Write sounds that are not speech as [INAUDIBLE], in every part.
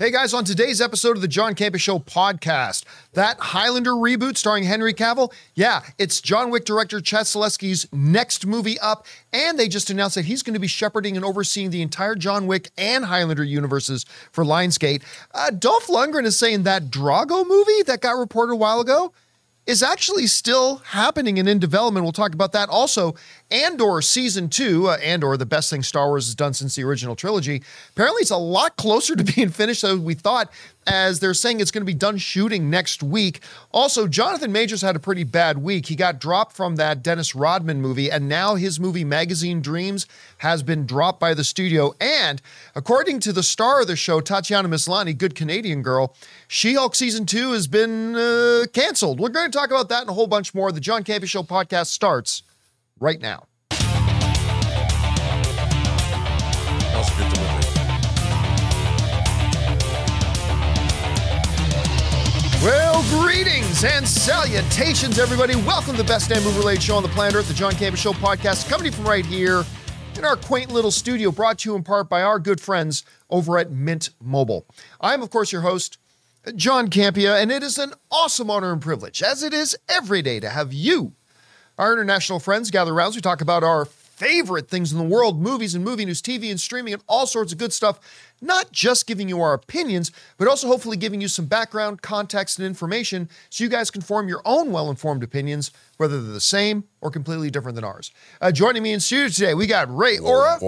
Hey guys, on today's episode of the John Campea Show podcast, that Highlander reboot starring Henry Cavill, yeah, it's John Wick director Chad Stahelski's next movie up, and they just announced that he's going to be shepherding and overseeing the entire John Wick and Highlander universes for Lionsgate. Uh, Dolph Lundgren is saying that Drago movie that got reported a while ago is actually still happening and in development. We'll talk about that. Also, Andor season two, uh, Andor, the best thing Star Wars has done since the original trilogy. Apparently, it's a lot closer to [LAUGHS] being finished than we thought, as they're saying it's going to be done shooting next week. Also, Jonathan Majors had a pretty bad week. He got dropped from that Dennis Rodman movie, and now his movie Magazine Dreams has been dropped by the studio. And according to the star of the show, Tatiana Maslany, good Canadian girl, She Hulk season two has been uh, canceled. We're going to talk about that and a whole bunch more. The John Campea Show podcast starts right now. Well, greetings and salutations, everybody. Welcome to the best damn related show on the planet Earth, the John Campea Show podcast, coming from right here in our quaint little studio, brought to you in part by our good friends over at Mint Mobile. I'm, of course, your host, John Campea, and it is an awesome honor and privilege, as it is every day, to have you, our international friends, gather around as we talk about our favorite things in the world movies and movie news, TV and streaming, and all sorts of good stuff. Not just giving you our opinions, but also hopefully giving you some background, context, and information so you guys can form your own well informed opinions, whether they're the same or completely different than ours. Uh, joining me in studio today, we got Ray Aura.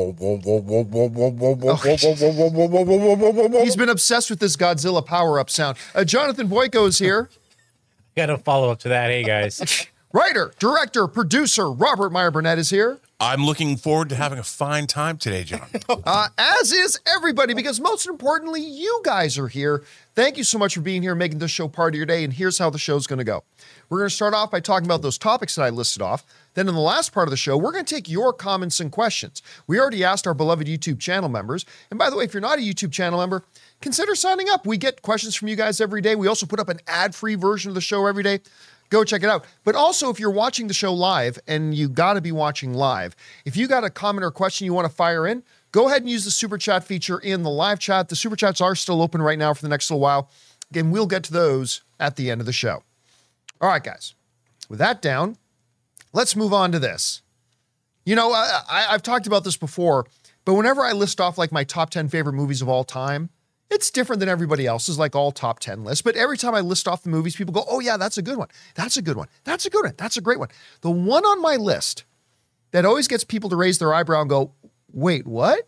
He's been obsessed with this Godzilla power up sound. Uh, Jonathan Boyko is here. Got a follow up to that. Hey, guys. Writer, director, producer Robert Meyer Burnett is here. I'm looking forward to having a fine time today, John. [LAUGHS] Uh, as is everybody, because most importantly, you guys are here. Thank you so much for being here, making this show part of your day. And here's how the show's going to go. We're going to start off by talking about those topics that I listed off. Then, in the last part of the show, we're going to take your comments and questions. We already asked our beloved YouTube channel members. And by the way, if you're not a YouTube channel member, consider signing up. We get questions from you guys every day. We also put up an ad free version of the show every day go check it out. But also, if you're watching the show live, and you got to be watching live, if you got a comment or question you want to fire in, go ahead and use the super chat feature in the live chat. The super chats are still open right now for the next little while. Again, we'll get to those at the end of the show. All right, guys. With that down, let's move on to this. You know, I, I've talked about this before, but whenever I list off like my top 10 favorite movies of all time, it's different than everybody else's, like all top 10 lists. But every time I list off the movies, people go, oh, yeah, that's a good one. That's a good one. That's a good one. That's a great one. The one on my list that always gets people to raise their eyebrow and go, wait, what?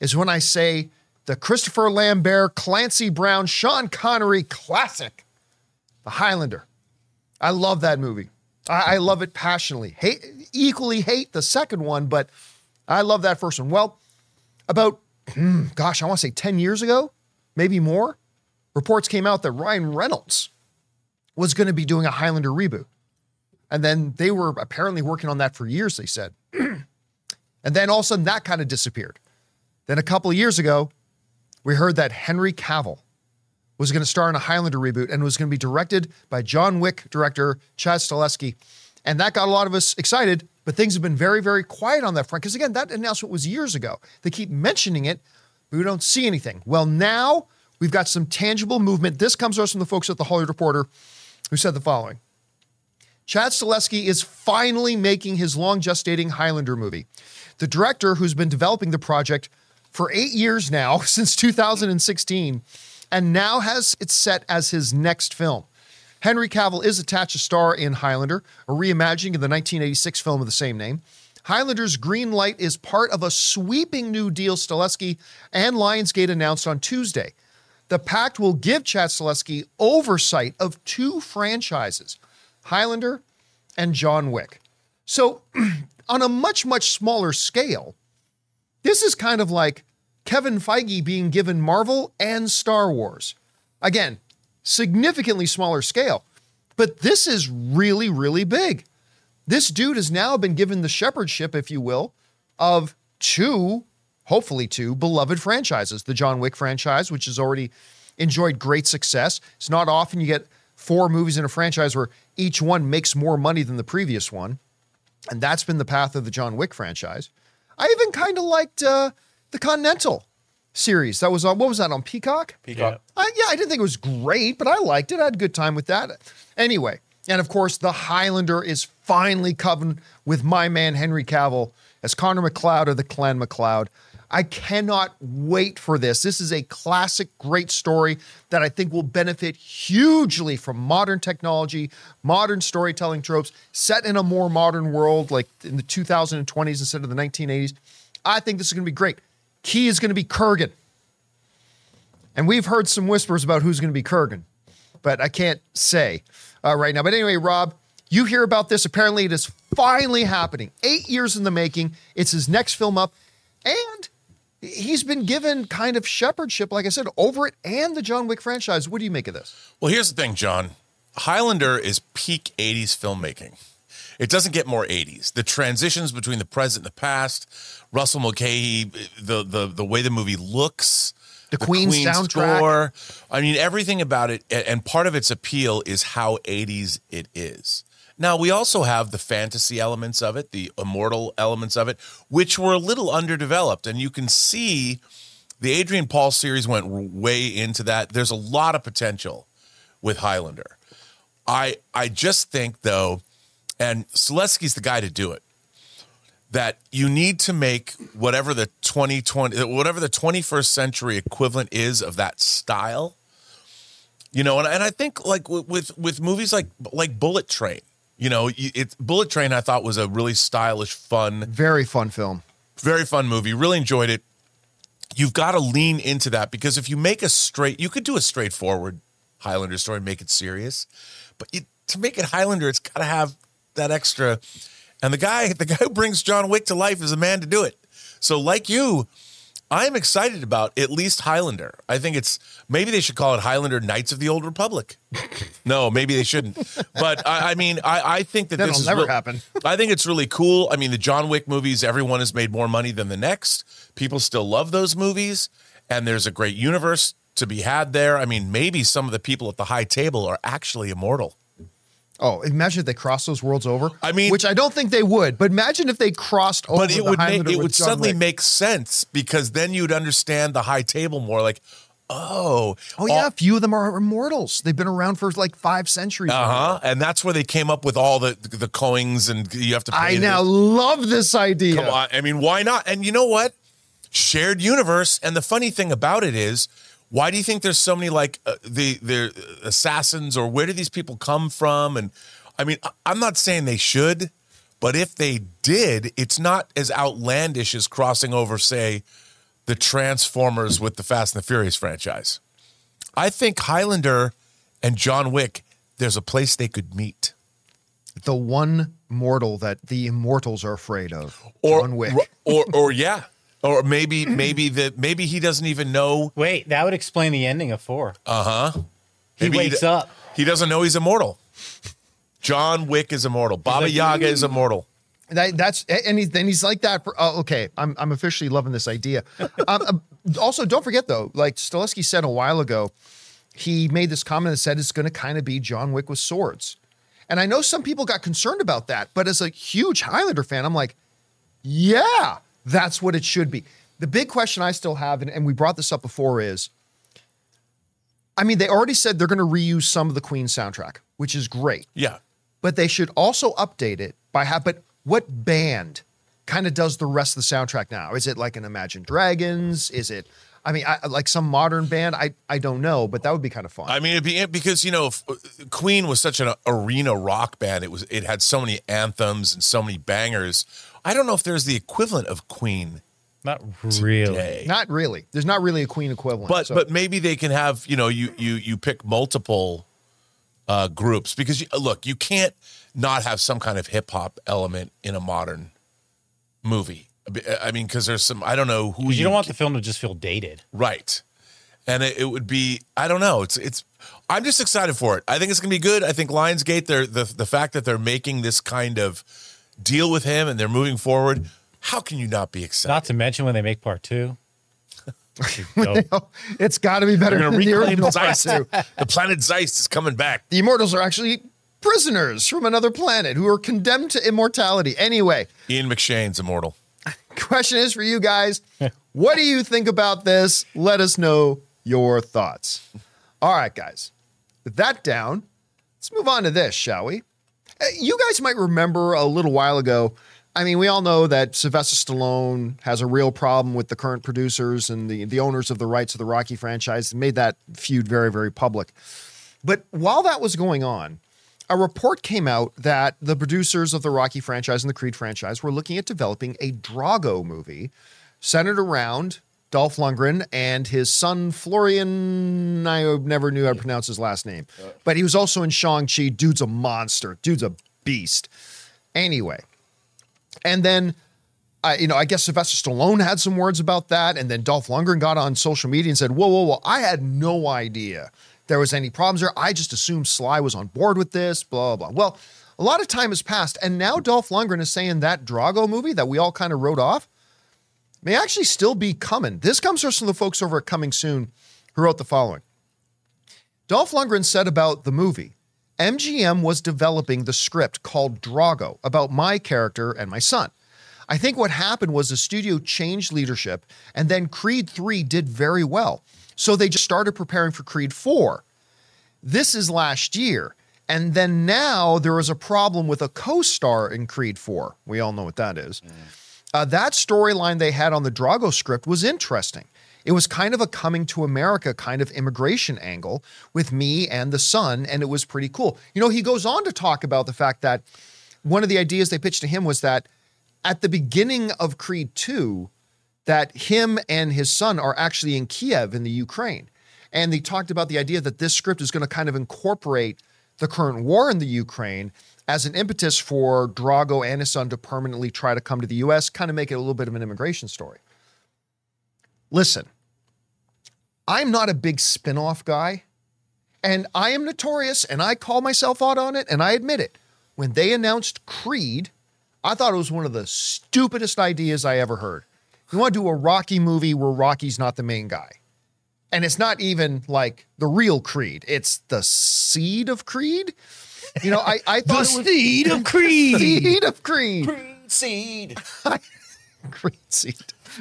Is when I say the Christopher Lambert, Clancy Brown, Sean Connery classic, The Highlander. I love that movie. I, I love it passionately. Hate, equally hate the second one, but I love that first one. Well, about Hmm, gosh, I want to say 10 years ago, maybe more, reports came out that Ryan Reynolds was going to be doing a Highlander reboot. And then they were apparently working on that for years, they said. [CLEARS THROAT] and then all of a sudden that kind of disappeared. Then a couple of years ago, we heard that Henry Cavill was going to star in a Highlander reboot and was going to be directed by John Wick director Chad Stahelski. And that got a lot of us excited, but things have been very, very quiet on that front. Because again, that announcement was years ago. They keep mentioning it, but we don't see anything. Well, now we've got some tangible movement. This comes to us from the folks at the Hollywood Reporter who said the following. Chad Stahelski is finally making his long gestating Highlander movie. The director, who's been developing the project for eight years now, [LAUGHS] since 2016, and now has it set as his next film. Henry Cavill is attached to star in Highlander, a reimagining of the 1986 film of the same name. Highlander's green light is part of a sweeping new deal Stahelski and Lionsgate announced on Tuesday. The pact will give Chad Stahelski oversight of two franchises, Highlander and John Wick. So, [CLEARS THROAT] on a much, much smaller scale, this is kind of like Kevin Feige being given Marvel and Star Wars. Again, significantly smaller scale, but this is really, really big. This dude has now been given the shepherdship, if you will, of two, hopefully two, beloved franchises. The John Wick franchise, which has already enjoyed great success. It's not often you get four movies in a franchise where each one makes more money than the previous one. And that's been the path of the John Wick franchise. I even kind of liked uh, the Continental series. That was on what was that on Peacock? Peacock. I, yeah, I didn't think it was great, but I liked it. I had a good time with that. Anyway, and of course, The Highlander is finally coming with my man Henry Cavill as Connor MacLeod of the Clan MacLeod. I cannot wait for this. This is a classic, great story that I think will benefit hugely from modern technology, modern storytelling tropes, set in a more modern world, like in the 2020s instead of the 1980s. I think this is going to be great. Key is going to be Kurgan. And we've heard some whispers about who's going to be Kurgan, but I can't say uh, right now. But anyway, Rob, you hear about this. Apparently, it is finally happening. Eight years in the making. It's his next film up. And he's been given kind of shepherdship, like I said, over it and the John Wick franchise. What do you make of this? Well, here's the thing, John. Highlander is peak 80s filmmaking. It doesn't get more 80s. The transitions between the present and the past, Russell Mulcahy, the the the way the movie looks, The Queen soundtrack. score. I mean, everything about it, and part of its appeal is how 80s it is. Now, we also have the fantasy elements of it, the immortal elements of it, which were a little underdeveloped. And you can see the Adrian Paul series went way into that. There's a lot of potential with Highlander. I I just think though, and Stahelski's the guy to do it. That you need to make whatever the 2020 whatever the 21st century equivalent is of that style. You know, and, and I think like with, with movies like like Bullet Train, you know, you- it Bullet Train I thought was a really stylish, fun, Very fun film. very fun movie. Really enjoyed it. You've got to lean into that because if you make a straight, you could do a straightforward Highlander story and make it serious, but you, to make it Highlander, it's got to have that extra. And the guy, the guy who brings John Wick to life is a man to do it. So, like you, I'm excited about at least Highlander. I think it's maybe they should call it Highlander Knights of the Old Republic. [LAUGHS] no, maybe they shouldn't. But I, I mean, I, I think that That'll this is never real- happen. I think it's really cool. I mean, the John Wick movies, everyone has made more money than the next. People still love those movies, and there's a great universe to be had there. I mean, maybe some of the people at the high table are actually immortal. Oh, imagine if they crossed those worlds over. I mean- which I don't think they would. But imagine if they crossed over. But it would make, it would suddenly Wick. make sense because then you'd understand the high table more. Like, oh, Oh yeah, a few of them are immortals. They've been around for like five centuries. uh huh. And that's where they came up with all the the coins, and you have to. Pay I now love this idea. Come on. I mean, why not? And you know what? Shared universe. And the funny thing about it is, why do you think there's so many like uh, the the assassins or where do these people come from? And I mean, I'm not saying they should, but if they did, it's not as outlandish as crossing over, say, the Transformers with the Fast and the Furious franchise. I think Highlander and John Wick, there's a place they could meet. The one mortal that the immortals are afraid of. Or, John Wick. or, or yeah, or maybe, maybe [CLEARS THROAT] that, maybe he doesn't even know. Wait, that would explain the ending of four. Uh huh. he wakes up. He doesn't know he's immortal. John Wick is immortal. Baba like, Yaga is immortal. That, that's and he, then he's like that. For, oh, okay, I'm I'm officially loving this idea. [LAUGHS] um, um, also, don't forget though, like Stahelski said a while ago, he made this comment that said it's going to kind of be John Wick with swords. And I know some people got concerned about that, but as a huge Highlander fan, I'm like, yeah, that's what it should be. The big question I still have, and, and we brought this up before, is I mean, they already said they're going to reuse some of the Queen soundtrack, which is great Yeah. but they should also update it by how. But what band kind of does the rest of the soundtrack now? Is it like an Imagine Dragons? Is it? I mean, I, like some modern band. I I don't know, but that would be kind of fun. I mean, it'd be because you know, uh, Queen was such an arena rock band. It was. It had so many anthems and so many bangers. I don't know if there's the equivalent of Queen Not really. today. not really. There's not really a Queen equivalent. but so- but maybe they can have you know you you you pick multiple uh groups because you, look you can't not have some kind of hip hop element in a modern movie. I mean, because there's some I don't know who Because you don't want the film to just feel dated. right, and it, it would be I don't know. It's it's I'm just excited for it. I think it's gonna be good. I think Lionsgate they're the the fact that they're making this kind of deal with him and they're moving forward. How can you not be excited? Not to mention when they make part two. [LAUGHS] It's got to be better than gonna the reclaim original part Zeist. two. [LAUGHS] the planet Zeist is coming back. The immortals are actually prisoners from another planet who are condemned to immortality. Anyway, Ian McShane's immortal. [LAUGHS] question is for you guys what do you think about this? Let us know your thoughts. All right, guys. With that down, let's move on to this, shall we? Uh, You guys might remember a little while ago. I mean, we all know that Sylvester Stallone has a real problem with the current producers and the, the owners of the rights of the Rocky franchise. Made that feud very, very public. But while that was going on, a report came out that the producers of the Rocky franchise and the Creed franchise were looking at developing a Drago movie centered around Dolph Lundgren and his son Florian. I never knew how to pronounce his last name, but he was also in Shang-Chi. Dude's a monster. Dude's a beast. Anyway, and then I, you know, I guess Sylvester Stallone had some words about that, and then Dolph Lundgren got on social media and said, "Whoa, whoa, whoa! I had no idea there was any problems there. I just assumed Sly was on board with this." Blah blah. Well, a lot of time has passed, and now Dolph Lundgren is saying that Drago movie that we all kind of wrote off may actually still be coming. This comes from the folks over at Coming Soon who wrote the following. Dolph Lundgren said about the movie MGM was developing the script called Drago about my character and my son. I think what happened was the studio changed leadership and then Creed 3 did very well. So they just started preparing for Creed 4. This is last year. And then now there was a problem with a co star in Creed 4. We all know what that is. Mm. Uh, that storyline they had on the Drago script was interesting. It was kind of a coming to America kind of immigration angle with me and the son, and it was pretty cool. You know, he goes on to talk about the fact that one of the ideas they pitched to him was that at the beginning of Creed 2, that him and his son are actually in Kiev in the Ukraine. And they talked about the idea that this script is going to kind of incorporate the current war in the Ukraine as an impetus for Drago and his son to permanently try to come to the US, kind of make it a little bit of an immigration story. Listen, I'm not a big spin off guy, and I am notorious, and I call myself out on it, and I admit it. When they announced Creed, I thought it was one of the stupidest ideas I ever heard. You want to do a Rocky movie where Rocky's not the main guy. And it's not even like the real Creed, it's the seed of Creed. You know, I, I thought it was seed of [LAUGHS] Creed. seed of Creed. Creed Seed. [LAUGHS] Creed seed.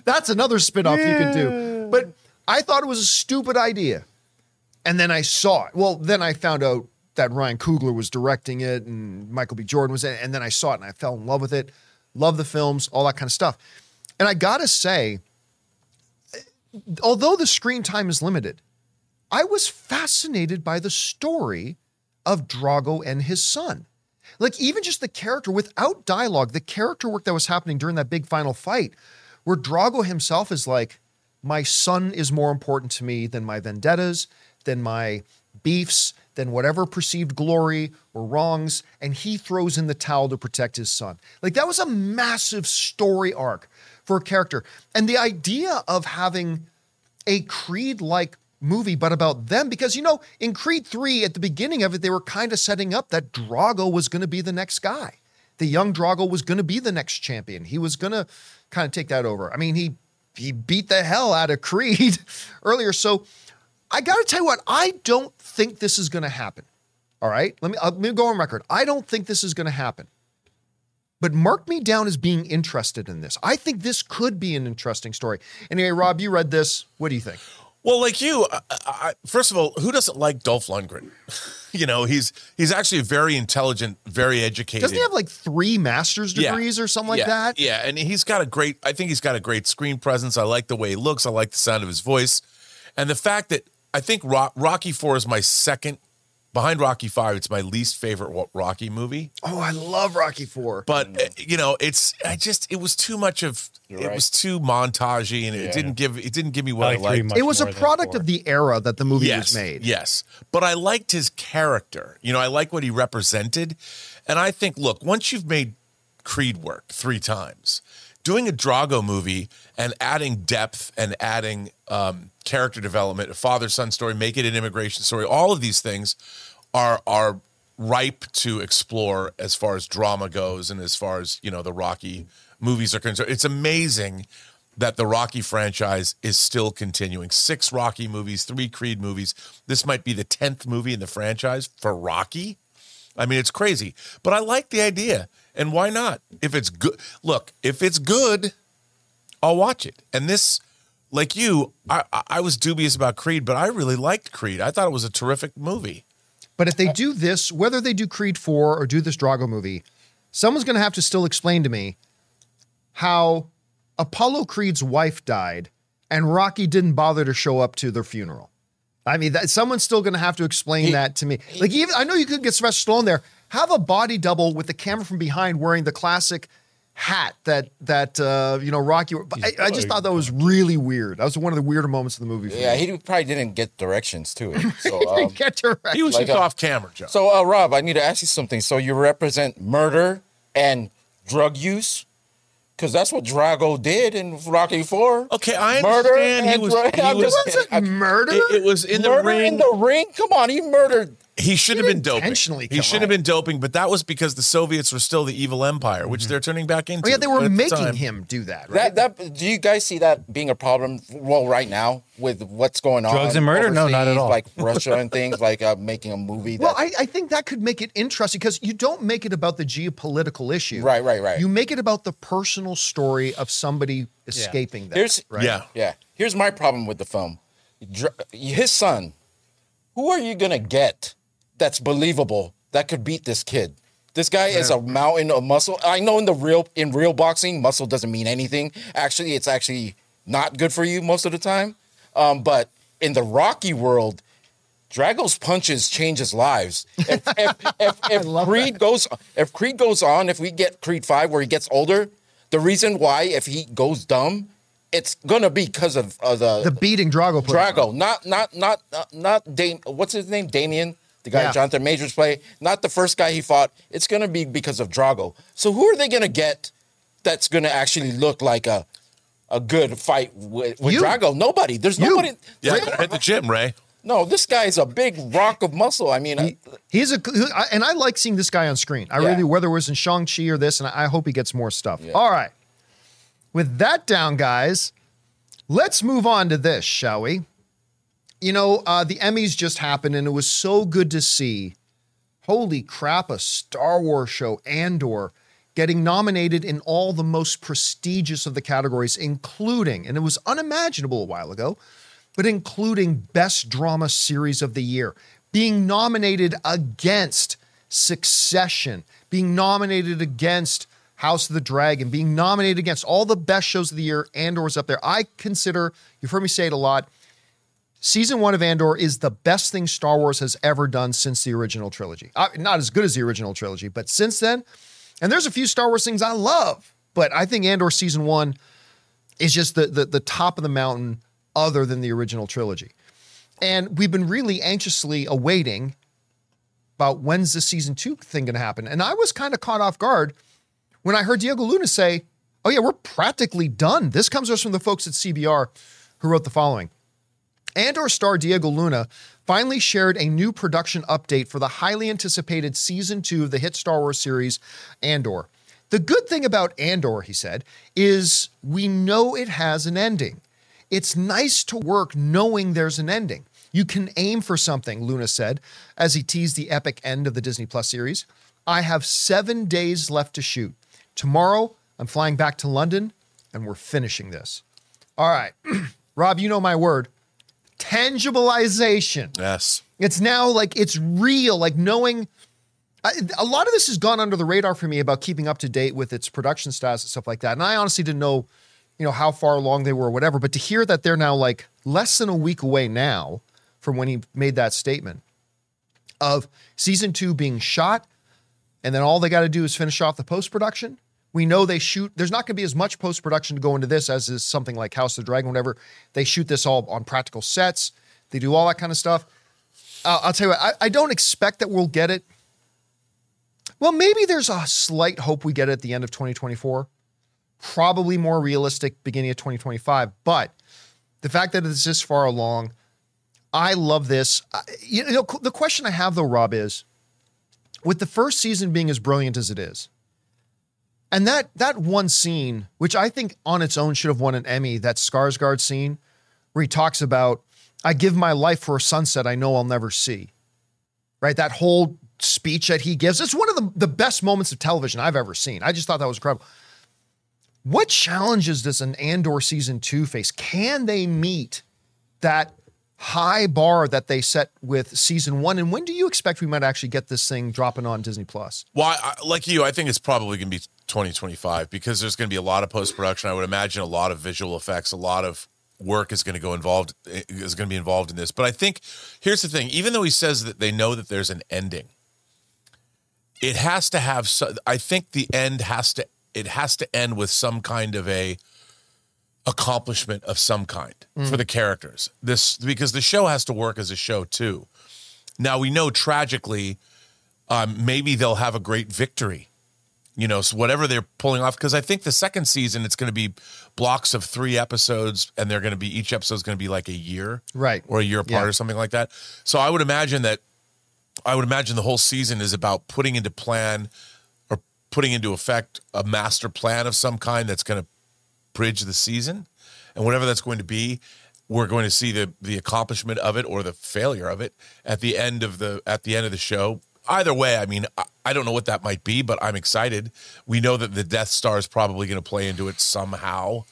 That's another spin-off you could do. But I thought it was a stupid idea. And then I saw it. Well, then I found out that Ryan Coogler was directing it and Michael B. Jordan was in it. And then I saw it and I fell in love with it. Love the films, all that kind of stuff. And I gotta say, although the screen time is limited, I was fascinated by the story of Drago and his son. Like, even just the character without dialogue, the character work that was happening during that big final fight, where Drago himself is like, my son is more important to me than my vendettas, than my beefs, than whatever perceived glory or wrongs. And he throws in the towel to protect his son. Like, that was a massive story arc for a character. And the idea of having a Creed like movie, but about them, because, you know, in Creed 3, at the beginning of it, they were kind of setting up that Drago was going to be the next guy. The young Drago was going to be the next champion. He was going to kind of take that over. I mean, he he beat the hell out of Creed [LAUGHS] earlier. So I got to tell you what, I don't think this is going to happen. All right, let me uh, let me go on record. I don't think this is going to happen. But mark me down as being interested in this. I think this could be an interesting story. Anyway, Rob, you read this. What do you think? Well, like you, I, I, first of all, who doesn't like Dolph Lundgren? [LAUGHS] you know, he's he's actually very intelligent, very educated. Doesn't he have like three master's Yeah. degrees or something like that? Yeah, and he's got a great. I think he's got a great screen presence. I like the way he looks. I like the sound of his voice, and the fact that I think Ro- Rocky Four is my second behind Rocky Five. It's my least favorite Rocky movie. Oh, I love Rocky Four. But uh, you know, it's I just it was too much of You're it right. was too montagey, and it didn't give it didn't give me what I I, like three liked. it was a product of the era that the movie yes, was made. Yes. But I liked his character. You know, I like what he represented. And I think, look, once you've made Creed work three times, doing a Drago movie and adding depth and adding um, character development, a father son story, make it an immigration story, all of these things are are ripe to explore as far as drama goes and as far as, you know, the Rocky movies are concerned. It's amazing that the Rocky franchise is still continuing. Six Rocky movies, three Creed movies. This might be the 10th movie in the franchise for Rocky. I mean, it's crazy, but I like the idea. And why not? If it's good, look, if it's good, I'll watch it. And this, like you, I, I- was dubious about Creed, but I really liked Creed. I thought it was a terrific movie. But if they do this, whether they do Creed 4 or do this Drago movie, someone's going to have to still explain to me how Apollo Creed's wife died and Rocky didn't bother to show up to their funeral. I mean, that, someone's still going to have to explain that to me. Like, even I know you could get Sylvester Stallone there. Have a body double with the camera from behind wearing the classic hat that that uh, you know Rocky. But I, I just thought that was really weird. That was one of the weirder moments of the movie. For Yeah, me. he probably didn't get directions to it. [LAUGHS] So, um, Get direct. He was Like just a- off camera, Joe. so uh, Rob, I need to ask you something. So you represent murder and drug use, because that's what Drago did in Rocky Four. okay, I Murder understand he and was. drug- He I'm was was it murder? it, it was in the ring. in the ring. Come on, he murdered. He should have been doping. intentionally He should have been doping, but that was because the Soviets were still the evil empire, which they're turning back into. Oh yeah, they were But at the making him do that. Right? That that do you guys see that being a problem? Well, right now with what's going on, Drugs and murder? No, not at all. Like Russia and things like uh, making a movie. That, Well, I, I think that could make it interesting because you don't make it about the geopolitical issue. Right, right, right. You make it about the personal story of somebody escaping that. Here's right? Yeah. Yeah. Here's my problem with the film. Dr- His son, who are you going to get that's believable that could beat this kid? This guy is a mountain of muscle. I know in the real in real boxing, muscle doesn't mean anything. Actually, it's actually not good for you most of the time. Um, but in the Rocky world, Drago's punches changes lives. If, [LAUGHS] if, if, if Creed goes, if Creed goes on, if we get Creed Five where he gets older, the reason why if he goes dumb, it's gonna be because of, the The beating Drago on. Drago, not not not not, not Dam- What's his name? Damien, the guy Yeah. Jonathan Majors play. Not the first guy he fought. It's gonna be because of Drago. So who are they gonna get? That's gonna actually look like a a good fight with, with Drago. Nobody. There's You. nobody. Yeah, they're at the gym, Ray. No, this guy's a big rock of muscle. I mean, He- uh, he's a and I like seeing this guy on screen. I Yeah. really whether it was in Shang Chi or this, and I hope he gets more stuff. Yeah. All right, with that down, guys, let's move on to this, shall we? You know, uh, the Emmys just happened, and it was so good to see. Holy crap! A Star Wars show, Andor, getting nominated in all the most prestigious of the categories, including, and it was unimaginable a while ago, but including Best Drama Series of the Year, being nominated against Succession, being nominated against House of the Dragon, being nominated against all the best shows of the year. Andor's up there. I consider, you've heard me say it a lot, season one of Andor is the best thing Star Wars has ever done since the original trilogy. Uh, not as good as the original trilogy, but since then, and there's a few Star Wars things I love, but I think Andor season one is just the, the the top of the mountain other than the original trilogy. And we've been really anxiously awaiting about when's the season two thing going to happen. And I was kind of caught off guard when I heard Diego Luna say, "Oh yeah, we're practically done." This comes to us from the folks at CBR who wrote the following. Andor star Diego Luna finally shared a new production update for the highly anticipated season two of the hit Star Wars series, Andor. The good thing about Andor, he said, is we know it has an ending. It's nice to work knowing there's an ending. You can aim for something, Luna said, as he teased the epic end of the Disney Plus series. I have seven days left to shoot. Tomorrow, I'm flying back to London and we're finishing this. All right. [CLEARS THROAT] Rob, you know my word tangibilization. Yes. It's now like it's real, like knowing. I, a lot of this has gone under the radar for me about keeping up to date with its production status and stuff like that. And I honestly didn't know, you know, how far along they were or whatever. But to hear that they're now like less than a week away now from when he made that statement of season two being shot, and then all they got to do is finish off the post production. We know they shoot. There's not going to be as much post production to go into this as is something like House of the Dragon, whatever. They shoot this all on practical sets. They do all that kind of stuff. Uh, I'll tell you what. I, I don't expect that we'll get it. Well, maybe there's a slight hope we get it at the end of 2024. Probably more realistic beginning of 2025. But the fact that it's this far along, I love this. You know, the question I have though, Rob, is with the first season being as brilliant as it is, and that that one scene, which I think on its own should have won an Emmy, that Skarsgård scene, where he talks about, "I give my life for a sunset I know I'll never see." Right, that whole speech that he gives, it's one of the, the best moments of television I've ever seen. I just thought that was incredible. What challenges does an Andor season two face? Can they meet that high bar that they set with season one? And when do you expect we might actually get this thing dropping on Disney Plus? Well, I, like you, I think it's probably going to be 2025 because there's going to be a lot of post production. I would imagine a lot of visual effects, a lot of work is going to go involved eh, is going to be involved in this. But I think here's the thing: even though he says that they know that there's an ending, it has to have. I think the end has to. It has to end with some kind of a accomplishment of some kind for the characters. This because the show has to work as a show too. Now we know tragically, um, maybe they'll have a great victory. You know, so whatever they're pulling off, because I think the second season it's going to be blocks of three episodes, and they're going to be each episode is going to be like a year, Right. or a year apart, Yeah. or something like that. So I would imagine that I would imagine the whole season is about putting into plan or putting into effect a master plan of some kind that's going to bridge the season, and whatever that's going to be, we're going to see the the accomplishment of it or the failure of it at the end of the at the end of the show. Either way, I mean, I, I don't know what that might be, but I'm excited. We know that the Death Star is probably going to play into it somehow.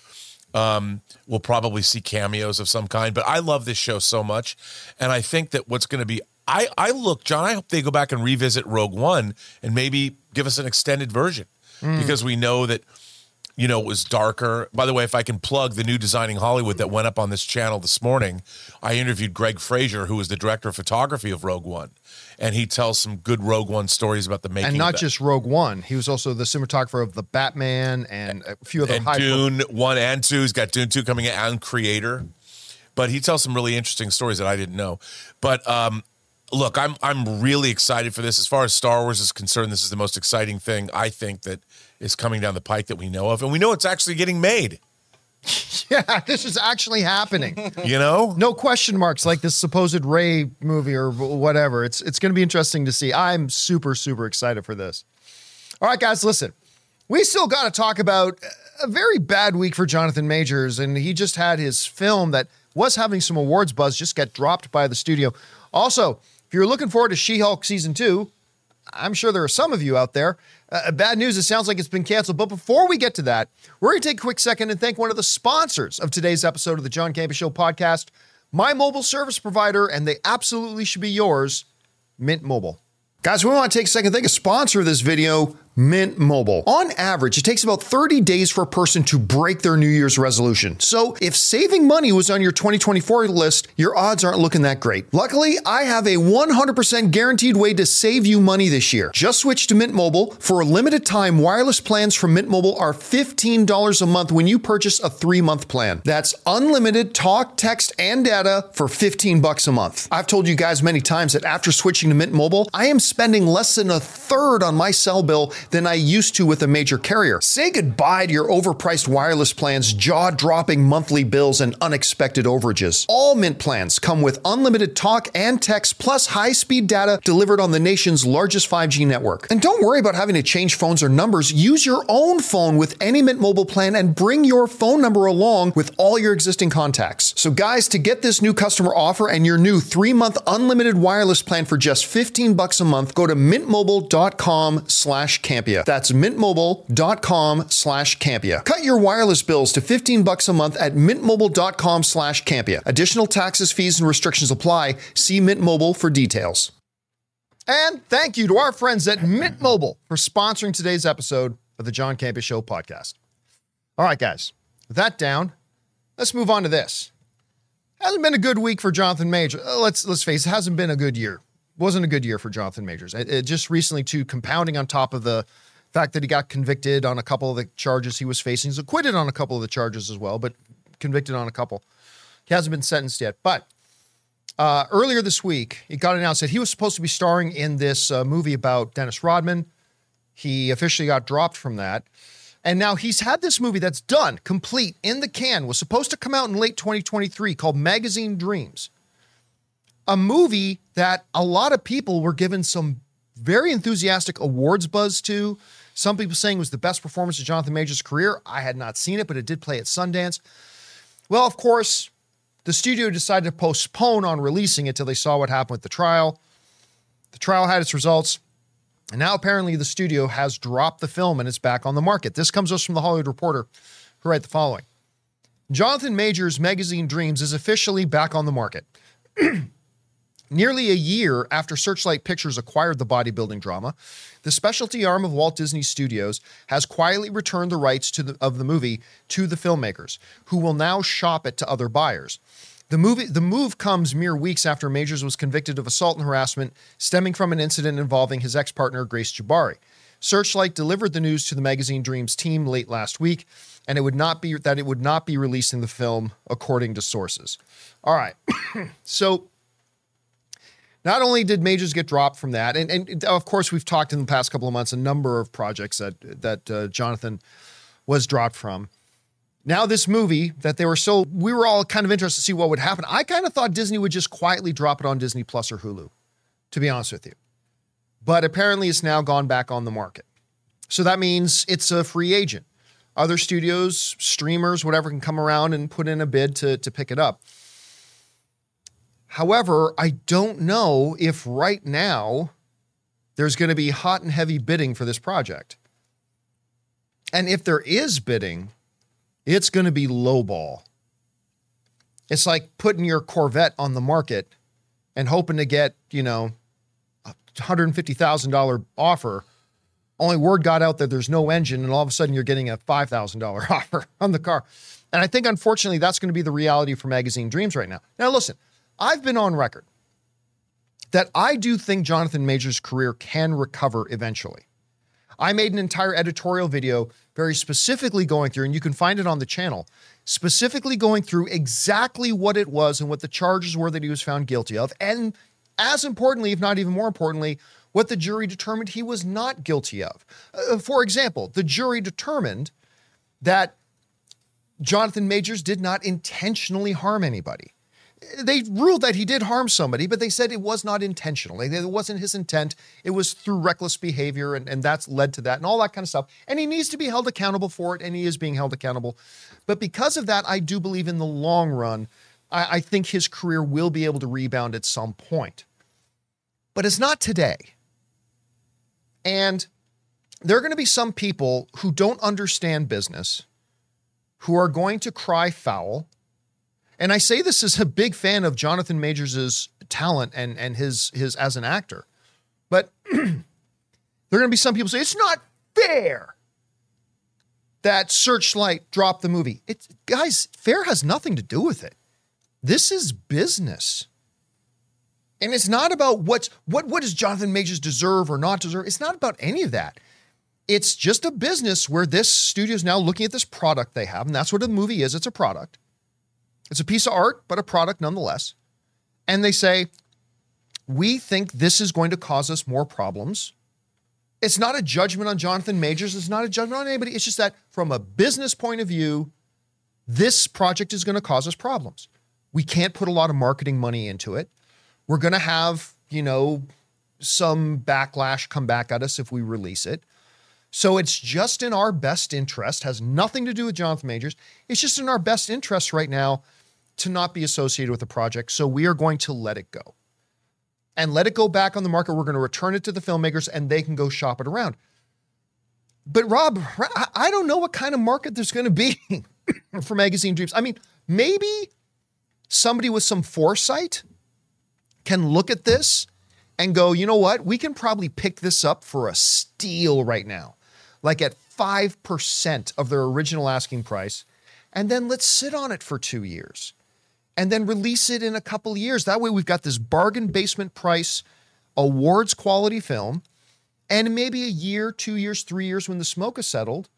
Um, we'll probably see cameos of some kind, but I love this show so much, and I think that what's going to be. I I look, John. I hope they go back and revisit Rogue One and maybe give us an extended version because we know that you know, it was darker. By the way, if I can plug the new Designing Hollywood that went up on this channel this morning, I interviewed Greig Fraser, who was the director of photography of Rogue One, and he tells some good Rogue One stories about the making. And not just Rogue One. He was also the cinematographer of the Batman and a few other and high Dune one and two. He's got Dune two coming in and Creator, but he tells some really interesting stories that I didn't know. But um, look, I'm I'm really excited for this. As far as Star Wars is concerned, this is the most exciting thing I think that is coming down the pike that we know of, and we know it's actually getting made. [LAUGHS] Yeah, this is actually happening. You know, no question marks like this supposed Ray movie or whatever. It's it's going to be interesting to see. I'm super super excited for this. All right, guys, listen. We still got to talk about a very bad week for Jonathan Majors, and he just had his film that was having some awards buzz just get dropped by the studio. Also, if you're looking forward to She-Hulk season two, I'm sure there are some of you out there. Uh, bad news, it sounds like it's been canceled. But before we get to that, we're going to take a quick second and thank one of the sponsors of today's episode of the John Campea Show podcast, my mobile service provider, and they absolutely should be yours, Mint Mobile. Guys, we want to take a second to thank a sponsor of this video, Mint Mobile. On average, it takes about 30 days for a person to break their New Year's resolution. So if saving money was on your 2024 list, your odds aren't looking that great. Luckily, I have a 100% guaranteed way to save you money this year. Just switch to Mint Mobile. For a limited time, wireless plans from Mint Mobile are $15 a month when you purchase a three month plan. That's unlimited talk, text, and data for 15 bucks a month. I've told you guys many times that after switching to Mint Mobile, I am spending less than a third on my cell bill than I used to with a major carrier. Say goodbye to your overpriced wireless plans, jaw dropping monthly bills, and unexpected overages. All Mint plans come with unlimited talk and text plus high speed data delivered on the nation's largest 5G network. And don't worry about having to change phones or numbers. Use your own phone with any Mint mobile plan and bring your phone number along with all your existing contacts. So, guys, to get this new customer offer and your new three month unlimited wireless plan for just 15 bucks a month, go to mintmobile.com slash Campea. That's mintmobile.com slash Campea. Cut your wireless bills to 15 bucks a month at mintmobile.com slash Campea. Additional taxes, fees, and restrictions apply. See Mint Mobile for details. And thank you to our friends at Mint Mobile for sponsoring today's episode of the John Campea Show podcast. All right, guys, with that down, let's move on to this. Hasn't been a good week for Jonathan Majors. Uh, Let's let's face it, hasn't been a good year. Wasn't a good year for Jonathan Majors. It, it just recently, too, compounding on top of the fact that he got convicted on a couple of the charges he was facing. He's acquitted on a couple of the charges as well, but convicted on a couple. He hasn't been sentenced yet. But uh, earlier this week, it got announced that he was supposed to be starring in this uh, movie about Dennis Rodman. He officially got dropped from that. And now he's had this movie that's done, complete, in the can, was supposed to come out in late 2023 called Magazine Dreams. A movie that a lot of people were given some very enthusiastic awards buzz to. Some people saying it was the best performance of Jonathan Majors' career. I had not seen it, but it did play at Sundance. Well, of course, the studio decided to postpone on releasing it till they saw what happened with the trial. The trial had its results. And now apparently the studio has dropped the film and it's back on the market. This comes us from the Hollywood Reporter, who write the following Jonathan Majors' magazine Dreams is officially back on the market. [CLEARS THROAT] Nearly a year after Searchlight Pictures acquired the bodybuilding drama, the specialty arm of Walt Disney Studios has quietly returned the rights the, of the movie to the filmmakers, who will now shop it to other buyers. The movie, the move comes mere weeks after Majors was convicted of assault and harassment stemming from an incident involving his ex-partner Grace Jabbari. Searchlight delivered the news to the magazine Dreams team late last week, and it would not be that it would not be releasing the film, according to sources. All right, [COUGHS] so not only did Majors get dropped from that, and, and of course we've talked in the past couple of months a number of projects that that uh, Jonathan was dropped from. Now this movie that they were so we were all kind of interested to see what would happen. I kind of thought Disney would just quietly drop it on Disney Plus or Hulu, to be honest with you. But apparently it's now gone back on the market. So that means it's a free agent. Other studios, streamers, whatever can come around and put in a bid to, to pick it up. However, I don't know if right now there's going to be hot and heavy bidding for this project. And if there is bidding, it's going to be lowball. It's like putting your Corvette on the market and hoping to get, you know, a $150,000 offer. Only word got out that there's no engine, and all of a sudden you're getting a $5,000 [LAUGHS] offer on the car. And I think, unfortunately, that's going to be the reality for Magazine Dreams right now. Now, listen, I've been on record that I do think Jonathan Majors' career can recover eventually. I made an entire editorial video very specifically going through, and you can find it on the channel, specifically going through exactly what it was and what the charges were that he was found guilty of. And as importantly, if not even more importantly, what the jury determined he was not guilty of. Uh, for example, the jury determined that Jonathan Majors did not intentionally harm anybody they ruled that he did harm somebody, but they said it was not intentional. It wasn't his intent. It was through reckless behavior, and, and that's led to that and all that kind of stuff. And he needs to be held accountable for it, and he is being held accountable. But because of that, I do believe in the long run, I, I think his career will be able to rebound at some point. But it's not today. And there are going to be some people who don't understand business who are going to cry foul and I say this as a big fan of Jonathan Majors' talent and and his his as an actor. But [CLEARS THROAT] there are going to be some people say it's not fair that Searchlight dropped the movie. It's guys, fair has nothing to do with it. This is business. And it's not about what's what what does Jonathan Majors deserve or not deserve. It's not about any of that. It's just a business where this studio is now looking at this product they have, and that's what a movie is. It's a product. It's a piece of art, but a product nonetheless. And they say, we think this is going to cause us more problems. It's not a judgment on Jonathan Majors. It's not a judgment on anybody. It's just that from a business point of view, this project is going to cause us problems. We can't put a lot of marketing money into it. We're going to have, you know, some backlash come back at us if we release it. So it's just in our best interest, has nothing to do with Jonathan Majors. It's just in our best interest right now to not be associated with the project. So we are going to let it go and let it go back on the market. We're going to return it to the filmmakers and they can go shop it around. But Rob, I don't know what kind of market there's going to be [COUGHS] for Magazine Dreams. I mean, maybe somebody with some foresight can look at this and go, you know what? We can probably pick this up for a steal right now, like at 5% of their original asking price. And then let's sit on it for two years and then release it in a couple years. That way, we've got this bargain basement price, awards quality film, and maybe a year, two years, three years when the smoke is settled.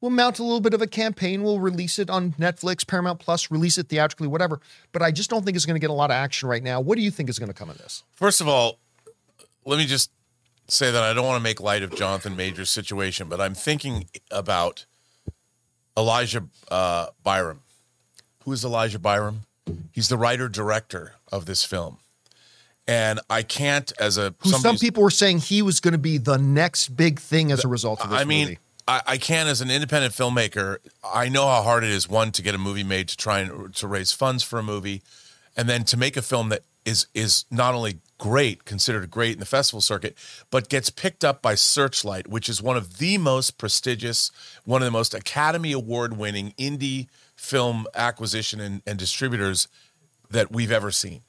We'll mount a little bit of a campaign. We'll release it on Netflix, Paramount Plus, release it theatrically, whatever. But I just don't think it's going to get a lot of action right now. What do you think is going to come of this? First of all, let me just say that I don't want to make light of Jonathan Major's situation, but I'm thinking about Elijah uh, Bynum. Who is Elijah Bynum? He's the writer director of this film. And I can't, as a who some people were saying he was going to be the next big thing as a result of this I mean, movie. I, I can, as an independent filmmaker, I know how hard it is one to get a movie made to try and to raise funds for a movie, and then to make a film that is is not only great, considered great in the festival circuit, but gets picked up by Searchlight, which is one of the most prestigious, one of the most Academy Award winning indie film acquisition and, and distributors that we've ever seen.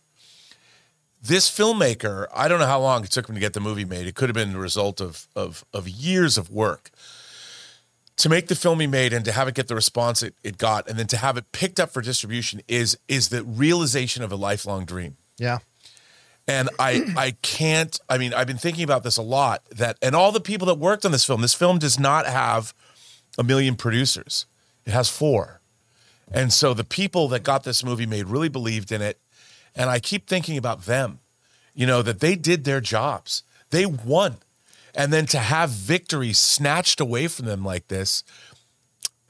This filmmaker, I don't know how long it took him to get the movie made. It could have been the result of, of, of years of work to make the film he made and to have it get the response it, it got and then to have it picked up for distribution is is the realization of a lifelong dream Yeah. and i i can't i mean i've been thinking about this a lot that and all the people that worked on this film this film does not have a million producers it has four and so the people that got this movie made really believed in it. And i keep thinking about them you know that they did their jobs. They won. And then to have victory snatched away from them like this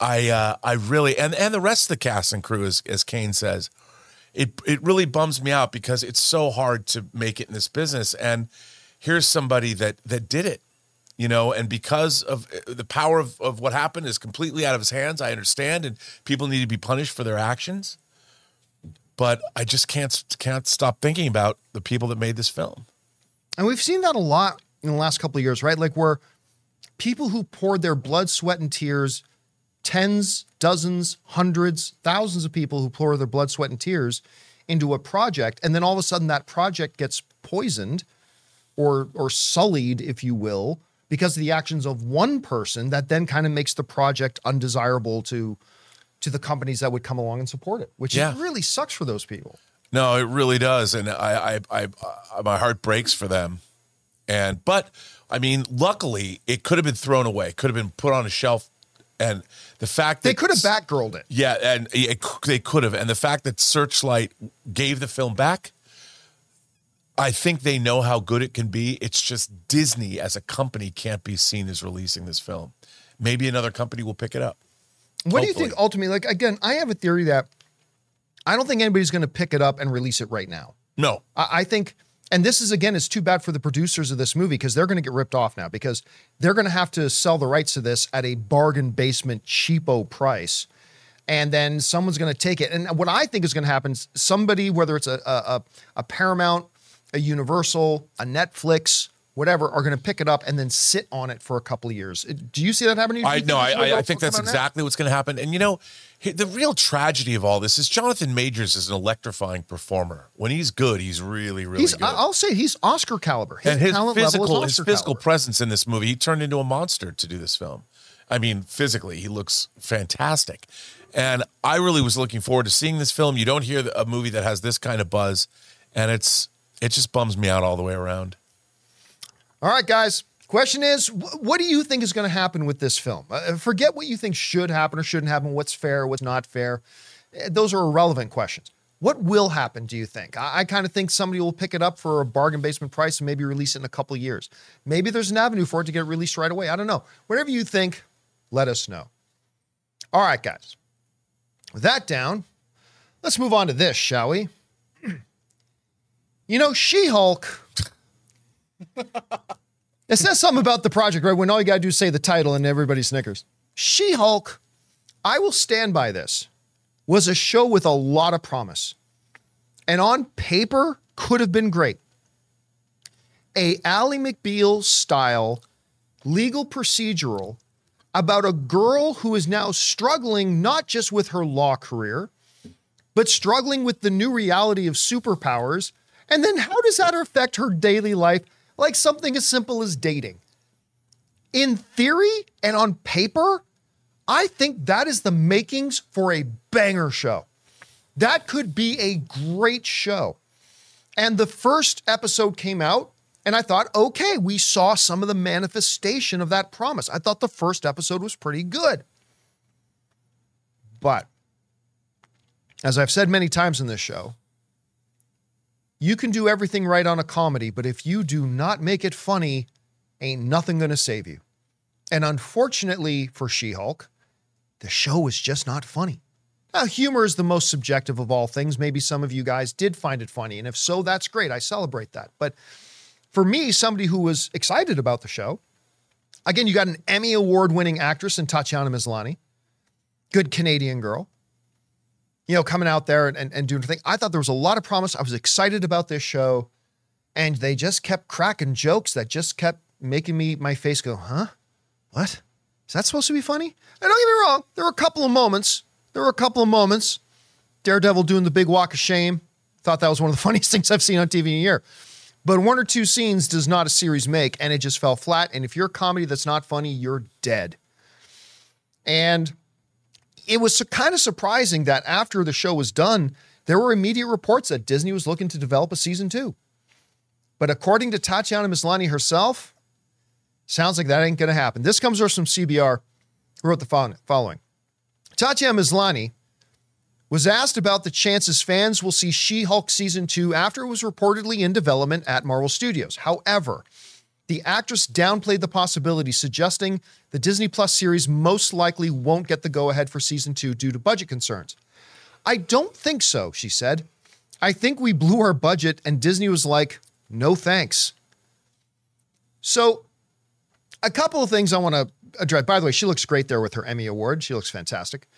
i uh i really and and the rest of the cast and crew as as kane says it it really bums me out because it's so hard to make it in this business. And here's somebody that that did it you know and because of uh, the power of, of what happened is completely out of his hands i understand and people need to be punished for their actions but i just can't can't stop thinking about the people that made this film And we've seen that a lot in the last couple of years, right? Like where people who poured their blood, sweat, and tears, tens, dozens, hundreds, thousands of people who pour their blood, sweat, and tears into a project, and then all of a sudden that project gets poisoned or or sullied, if you will, because of the actions of one person that then kind of makes the project undesirable to to the companies that would come along and support it, which Yeah. really sucks for those people. No, it really does, and I, I, I, I, my heart breaks for them. And but I mean, luckily, it could have been thrown away, could have been put on a shelf, and the fact that They could have Batgirled it. yeah, and it, they could have, and the fact that Searchlight gave the film back, I think they know how good it can be. It's just Disney as a company can't be seen as releasing this film. Maybe another company will pick it up. What do you think ultimately? Like again, I have a theory that I don't think anybody's going to pick it up and release it right now. No, I, I think, and this is again, it's too bad for the producers of this movie because they're going to get ripped off now because they're going to have to sell the rights to this at a bargain basement cheapo price. And then someone's going to take it. And what I think is going to happen, is somebody, whether it's a, a, a Paramount, a Universal, a Netflix, whatever, are going to pick it up and then sit on it for a couple of years. Do you see that happening? I no, there's I, I, I think that's exactly what's going to happen. And you know, the real tragedy of all this is Jonathan Majors is an electrifying performer. When he's good, he's really, really He's, good. I'll say he's Oscar caliber. His, and his talent level physical, is his physical caliber. presence in this movie, he turned into a monster to do this film. I mean, physically, he looks fantastic. And I really was looking forward to seeing this film. You don't hear a movie that has this kind of buzz, and it's it just bums me out all the way around. All right, guys. Question is, what do you think is going to happen with this film? Uh, forget what you think should happen or shouldn't happen, what's fair, what's not fair. Uh, Those are irrelevant questions. What will happen, do you think? I, I kind of think somebody will pick it up for a bargain basement price and maybe release it in a couple years. Maybe there's an avenue for it to get released right away. I don't know. Whatever you think, let us know. All right, guys. With that down, let's move on to this, shall we? You know, She Hulk. It says something about the project, right? When all you got to do is say the title and everybody snickers. She Hulk, I will stand by this, was a show with a lot of promise. And on paper, could have been great. A Ally McBeal style legal procedural about a girl who is now struggling not just with her law career, but struggling with the new reality of superpowers. And then how does that affect her daily life? Like something as simple as dating. In theory and on paper, I think that is the makings for a banger show. That could be a great show. And the first episode came out, and I thought, okay, we saw some of the manifestation of that promise. I thought the first episode was pretty good. But as I've said many times in this show, you can do everything right on a comedy, but if you do not make it funny, ain't nothing going to save you. And unfortunately for She Hulk, the show is just not funny. Now, humor is the most subjective of all things. Maybe some of you guys did find it funny. And if so, that's great. I celebrate that. But for me, somebody who was excited about the show, again, you got an Emmy Award winning actress in Tatiana Maslany, good Canadian girl, you know, coming out there and, and, and doing her thing. I thought there was a lot of promise. I was excited about this show. And they just kept cracking jokes that just kept making me my face go, huh? What? Is that supposed to be funny? And don't get me wrong, there were a couple of moments. There were a couple of moments. Daredevil doing the big walk of shame. Thought that was one of the [LAUGHS] funniest things I've seen on TV in a year. But one or two scenes does not a series make, and it just fell flat. And if you're a comedy that's not funny, you're dead. And it was kind of surprising that after the show was done, there were immediate reports that Disney was looking to develop a season two. But according to Tatiana Maslany herself, sounds like that ain't going to happen. This comes from CBR, who wrote the following. Tatiana Maslany was asked about the chances fans will see She Hulk season two after it was reportedly in development at Marvel Studios. However, the actress downplayed the possibility, suggesting the Disney Plus series most likely won't get the go ahead for season two due to budget concerns. I don't think so, she said. I think we blew our budget, and Disney was like, no thanks. So, a couple of things I want to address. By the way, she looks great there with her Emmy Award. She looks fantastic.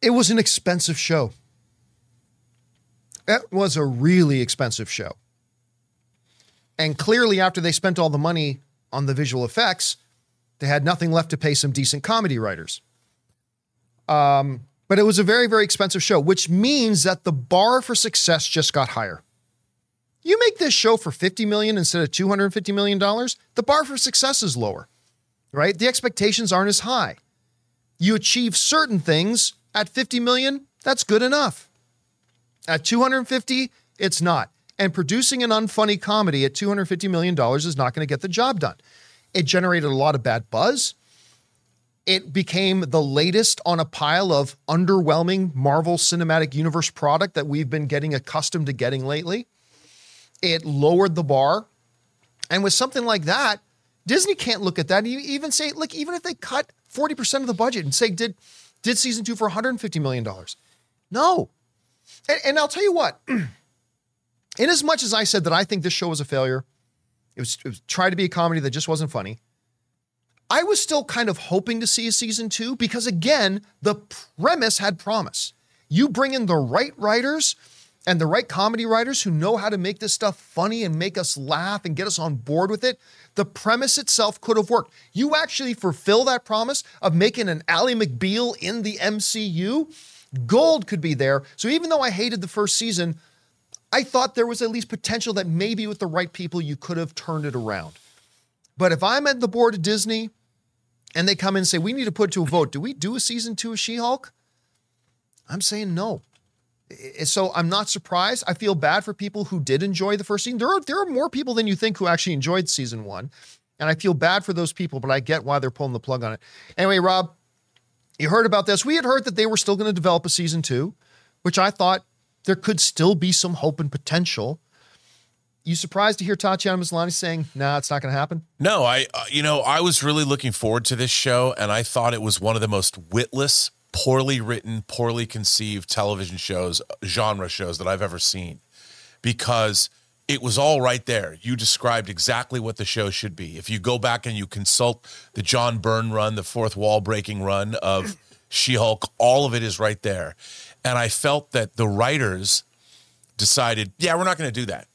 It was an expensive show. It was a really expensive show. And clearly, after they spent all the money on the visual effects, they had nothing left to pay some decent comedy writers. Um, but it was a very, very expensive show, which means that the bar for success just got higher. You make this show for 50 million instead of 250 million dollars, the bar for success is lower. Right? The expectations aren't as high. You achieve certain things at 50 million, that's good enough. At 250, it's not. And producing an unfunny comedy at $250 million is not going to get the job done. It generated a lot of bad buzz. It became the latest on a pile of underwhelming Marvel Cinematic Universe product that we've been getting accustomed to getting lately. It lowered the bar. And with something like that, Disney can't look at that and even say, look, even if they cut 40% of the budget and say, did, did season two for $150 million? No. And, and I'll tell you what. [CLEARS THROAT] in as much as I said that I think this show was a failure, it was, it was tried to be a comedy that just wasn't funny. I was still kind of hoping to see a season two because, again, the premise had promise. You bring in the right writers and the right comedy writers who know how to make this stuff funny and make us laugh and get us on board with it. The premise itself could have worked. You actually fulfill that promise of making an Ally McBeal in the MCU. Gold could be there. So even though I hated the first season, I thought there was at least potential that maybe with the right people you could have turned it around. But if I'm at the board of Disney and they come in and say, we need to put to a vote, do we do a season two of She Hulk? I'm saying no. So I'm not surprised. I feel bad for people who did enjoy the first season. There are, there are more people than you think who actually enjoyed season one. And I feel bad for those people, but I get why they're pulling the plug on it. Anyway, Rob, you heard about this. We had heard that they were still going to develop a season two, which I thought there could still be some hope and potential. You surprised to hear Tatiana Maslany saying, "Nah, it's not going to happen." No, I uh, you know I was really looking forward to this show, and I thought it was one of the most witless, poorly written, poorly conceived television shows, genre shows that I've ever seen, because it was all right there. You described exactly what the show should be. If you go back and you consult the John Byrne run, the fourth wall breaking run of She Hulk, all of it is right there. And I felt that the writers decided, yeah, we're not going to do that.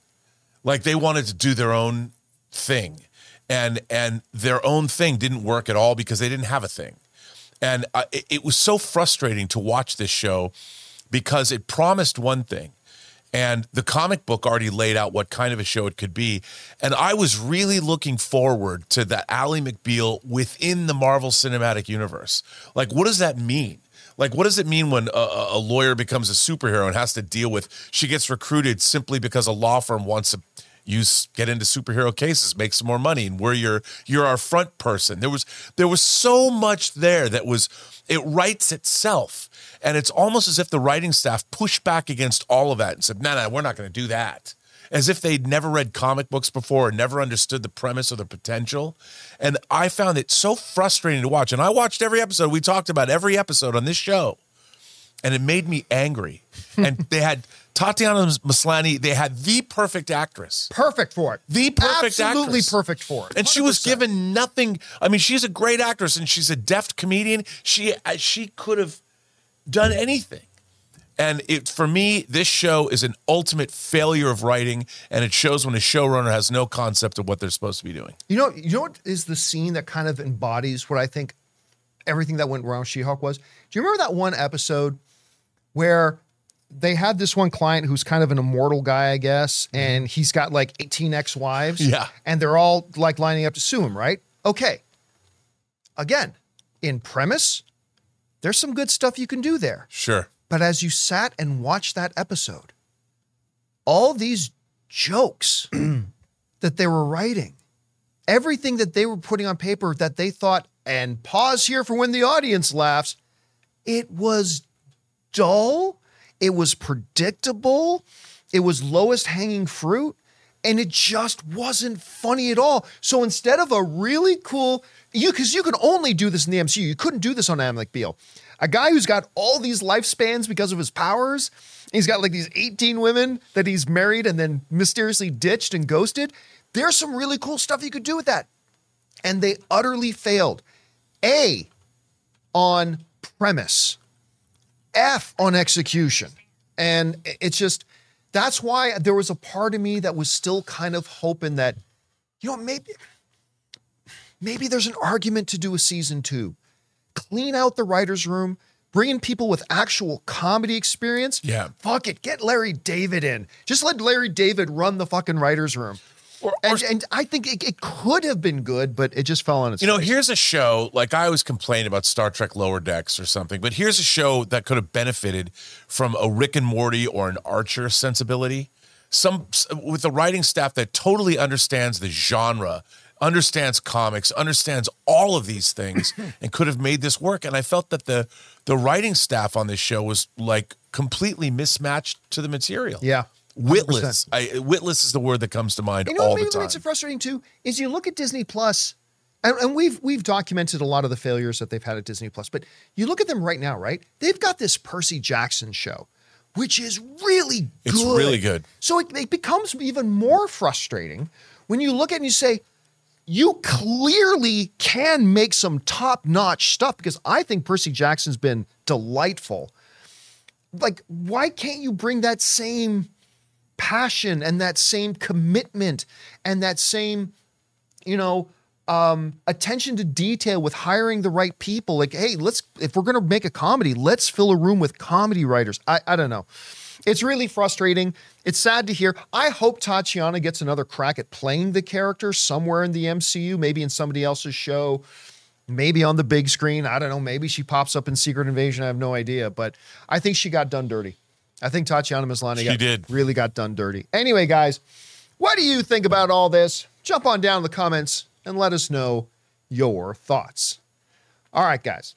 Like they wanted to do their own thing. And and their own thing didn't work at all because they didn't have a thing. And uh, it, it was so frustrating to watch this show because it promised one thing and the comic book already laid out what kind of a show it could be. And I was really looking forward to that Ally McBeal within the Marvel Cinematic Universe. Like, what does that mean? Like, what does it mean when a, a, lawyer becomes a superhero and has to deal with she gets recruited simply because a law firm wants to use get into superhero cases, make some more money, and we're your you're our front person. There was there was so much there that was it writes itself. And it's almost as if the writing staff pushed back against all of that and said, no, no, we're not going to do that as if they'd never read comic books before and never understood the premise or the potential. And I found it so frustrating to watch. And I watched every episode. We talked about every episode on this show. And it made me angry. [LAUGHS] and they had Tatiana Maslany, they had the perfect actress. Perfect for it. The perfect Absolutely actress. perfect for it. 100%. And she was given nothing. I mean, she's a great actress and she's a deft comedian. She uh, she could have done anything And it for me, this show is an ultimate failure of writing, and it shows when a showrunner has no concept of what they're supposed to be doing. You know, you know what is the scene that kind of embodies what I think everything that went wrong with She-Hulk was? Do you remember that one episode where they had this one client who's kind of an immortal guy, I guess, and he's got like 18 ex-wives. Yeah. And they're all like lining up to sue him, right? Okay. Again, in premise, there's some good stuff you can do there. Sure. But as you sat and watched that episode, all these jokes [CLEARS THROAT] that they were writing, everything that they were putting on paper that they thought, and pause here for when the audience laughs, it was dull, it was predictable, it was lowest hanging fruit, and it just wasn't funny at all. So instead of a really cool, you because you can only do this in the MCU, you couldn't do this on Am Beale. A guy who's got all these lifespans because of his powers. He's got like these 18 women that he's married and then mysteriously ditched and ghosted. There's some really cool stuff you could do with that. And they utterly failed. A on premise, F on execution. And it's just, that's why there was a part of me that was still kind of hoping that, you know, maybe, maybe there's an argument to do a season two. Clean out the writer's room, bring in people with actual comedy experience. Yeah. Fuck it. Get Larry David in. Just let Larry David run the fucking writer's room. Or- and, and I think it, it could have been good, but it just fell on its You know, face. here's a show like I always complain about Star Trek Lower Decks or something, but here's a show that could have benefited from a Rick and Morty or an Archer sensibility. Some with a writing staff that totally understands the genre, understands comics, understands all of these things, [LAUGHS] and could have made this work. And I felt that the the writing staff on this show was like completely mismatched to the material. Yeah. Witless. I, witless is the word that comes to mind You know all what the time. makes it frustrating too is you look at Disney Plus, and, and we've we've documented a lot of the failures that they've had at Disney Plus, but you look at them right now, right? They've got this Percy Jackson show, which is really good. It's really good. So it, it becomes even more frustrating when you look at it and you say, you clearly can make some top notch stuff because I think Percy Jackson's been delightful. Like, why can't you bring that same passion and that same commitment and that same, you know, um, attention to detail with hiring the right people? Like, hey, let's, if we're going to make a comedy, let's fill a room with comedy writers. I, I don't know. It's really frustrating. It's sad to hear. I hope Tatiana gets another crack at playing the character somewhere in the MCU, maybe in somebody else's show, maybe on the big screen. I don't know. Maybe she pops up in Secret Invasion. I have no idea. But I think she got done dirty. I think Tatiana Maslany She got, did. really got done dirty. Anyway, guys, what do you think about all this? Jump on down in the comments and let us know your thoughts. All right, guys.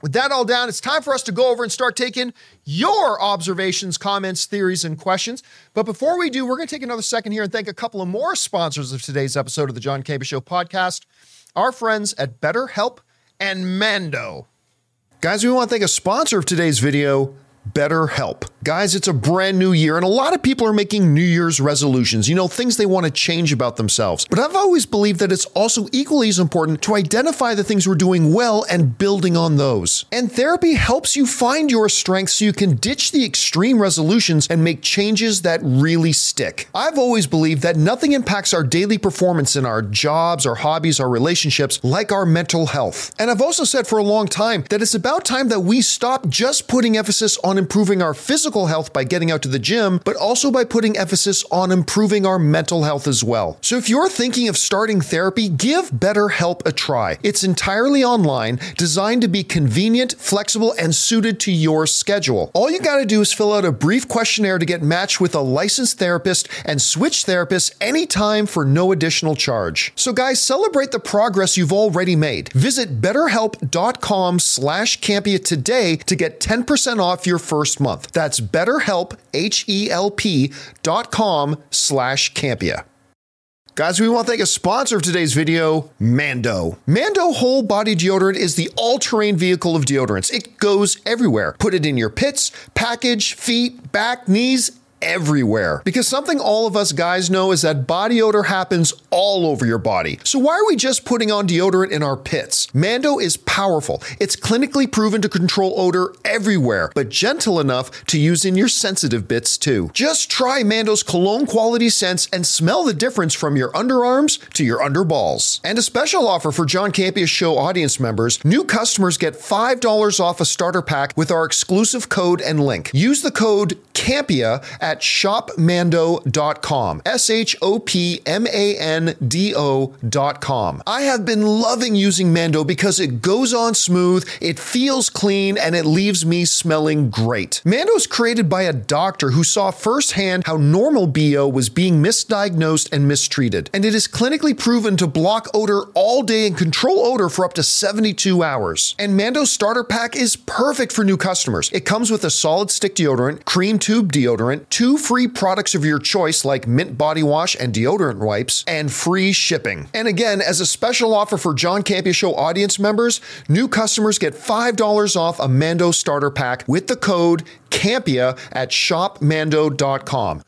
With that all down, it's time for us to go over and start taking your observations, comments, theories, and questions. But before we do, we're going to take another second here and thank a couple of more sponsors of today's episode of the John Campea Show podcast our friends at BetterHelp and Mando. Guys, we want to thank a sponsor of today's video, BetterHelp. Guys, it's a brand new year, and a lot of people are making New Year's resolutions, you know, things they want to change about themselves. But I've always believed that it's also equally as important to identify the things we're doing well and building on those. And therapy helps you find your strengths so you can ditch the extreme resolutions and make changes that really stick. I've always believed that nothing impacts our daily performance in our jobs, our hobbies, our relationships like our mental health. And I've also said for a long time that it's about time that we stop just putting emphasis on improving our physical health by getting out to the gym, but also by putting emphasis on improving our mental health as well. So if you're thinking of starting therapy, give BetterHelp a try. It's entirely online, designed to be convenient, flexible, and suited to your schedule. All you gotta do is fill out a brief questionnaire to get matched with a licensed therapist and switch therapists anytime for no additional charge. So guys, celebrate the progress you've already made. Visit betterhelp.com slash Campea today to get 10% off your first month. That's betterhelp, H-E-L-P dot com slash Campea. Guys, we want to thank a sponsor of today's video, Mando. Mando Whole Body Deodorant is the all terrain vehicle of deodorants. It goes everywhere. Put it in your pits, package, feet, back, knees, everywhere. Because something all of us guys know is that body odor happens all over your body. So why are we just putting on deodorant in our pits? Mando is powerful. It's clinically proven to control odor everywhere, but gentle enough to use in your sensitive bits too. Just try Mando's cologne quality scents and smell the difference from your underarms to your underballs. And a special offer for John Campea's show audience members, new customers get $5 off a starter pack with our exclusive code and link. Use the code CAMPEA at shopmando.com. S H O P M A N D O.com. I have been loving using Mando because it goes on smooth, it feels clean, and it leaves me smelling great. Mando is created by a doctor who saw firsthand how normal BO was being misdiagnosed and mistreated, and it is clinically proven to block odor all day and control odor for up to 72 hours. And Mando's starter pack is perfect for new customers. It comes with a solid stick deodorant, cream tube deodorant, two free products of your choice like mint body wash and deodorant wipes, and free shipping. And again, as a special offer for John Campea Show audience members, new customers get $5 off a Mando starter pack with the code CAMPEA at shopmando.com.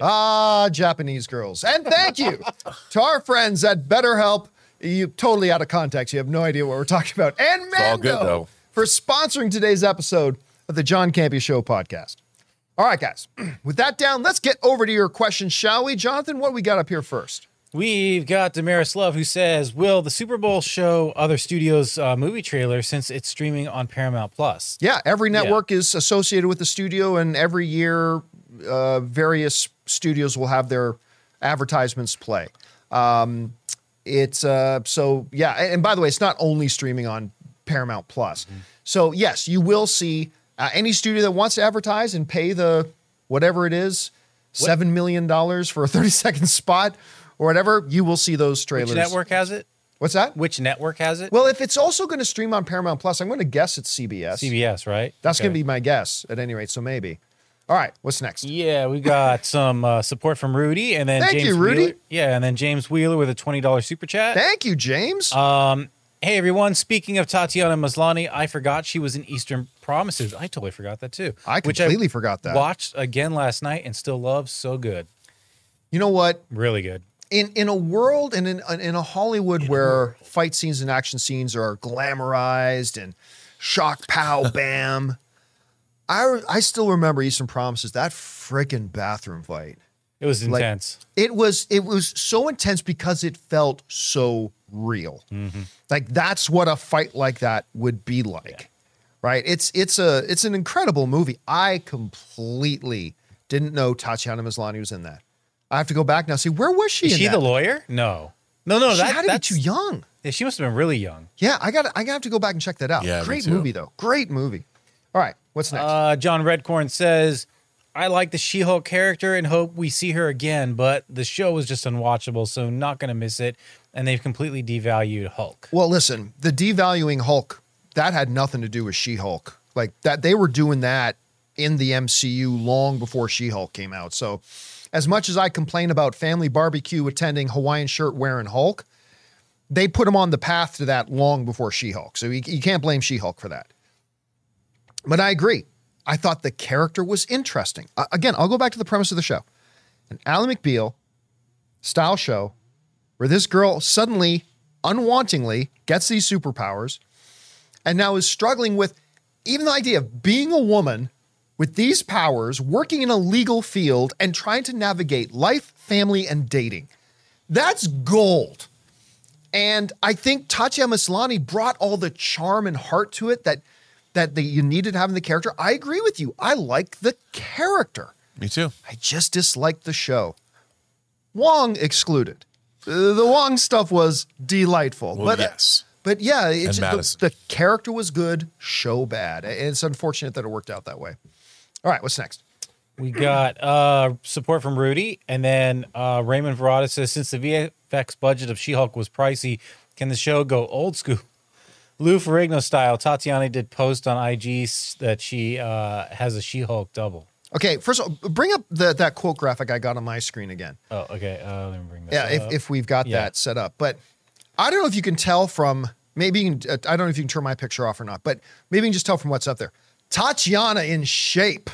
Ah, Japanese girls. And thank you to our friends at BetterHelp. You totally out of context. You have no idea what we're talking about. And Mando good, for sponsoring today's episode of the John Campea Show podcast. All right, guys. [CLEARS THROAT] With that down, let's get over to your questions, shall we? Jonathan, what we got up here first? We've got Damaris Love who says, "Will the Super Bowl show other studios' uh, movie trailer since it's streaming on Paramount Plus?" Yeah, every network is associated with the studio, and every year, uh, various studios will have their advertisements play. Um, it's uh, so yeah, and, and by the way, it's not only streaming on Paramount Plus. So yes, you will see uh, any studio that wants to advertise and pay the whatever it is, seven million dollars for a [LAUGHS] thirty second spot or whatever. You will see those trailers. Which network has it? What's that? Which network has it? Well, if it's also going to stream on Paramount Plus, I'm going to guess it's CBS. CBS, right? That's going to be my guess at any rate. So maybe. All right. What's next? Yeah, we got [LAUGHS] some uh, support from Rudy, and then Thank James you, Rudy. Wheeler. Yeah, and then James Wheeler with a twenty dollars super chat. Thank you, James. Um, hey everyone! Speaking of Tatiana Maslany, I forgot she was in Eastern Promises. I totally forgot that too. I completely forgot that. Watched again last night and still love. So good, you know what? really good. In in a world and in in a Hollywood where fight scenes and action scenes are glamorized and shock, pow, [LAUGHS] bam. I I still remember Eastern Promises. That freaking bathroom fight. It was Like- intense. It was it was so intense because it felt so real. Like that's what a fight like that would be like. Right? It's it's a it's an incredible movie. I completely didn't know Tatiana Maslany was in that. I have to go back now. See where was she? Is in she that? the lawyer? No, no, no. She that, had to be too young. Yeah, she must have been really young. Yeah, I got I got to have to go back and check that out. Yeah, Great movie though. Great movie. All right, what's next? Uh, John Redcorn says, "I like the She-Hulk character and hope we see her again, but the show was just unwatchable, so not gonna miss it." And they've completely devalued Hulk. Well, listen, the devaluing Hulk that had nothing to do with She-Hulk. Like that, they were doing that in the MCU long before She-Hulk came out. So, as much as I complain about Family Barbecue attending Hawaiian shirt wearing Hulk, they put him on the path to that long before She-Hulk. So you, you can't blame She-Hulk for that. But I agree. I thought the character was interesting. Uh, again, I'll go back to the premise of the show. An Ally McBeal style show where this girl suddenly, unwantingly, gets these superpowers and now is struggling with even the idea of being a woman with these powers, working in a legal field, and trying to navigate life, family, and dating. That's gold. And I think Tatiana Maslany brought all the charm and heart to it that that the, you needed having the character. I agree with you. I like the character. Me too. I just disliked the show. Wong excluded. Uh, the Wong stuff was delightful. Well, but yes. but yeah, it's And the, the character was good, show bad. And it's unfortunate that it worked out that way. All right, what's next? We got uh, support from Rudy, and then uh, Raymond Verada says, "Since the VFX budget of She-Hulk was pricey, can the show go old school?" Lou Ferrigno style. Tatiana did post on IG that she uh, has a She-Hulk double. Okay, first of all, bring up the, that quote graphic I got on my screen again. Oh, okay. Uh, let me bring that. Yeah, up. if, if we've got Yeah. that set up. But I don't know if you can tell from maybe can, uh, I don't know if you can turn my picture off or not, but maybe you can just tell from what's up there. Tatiana in shape.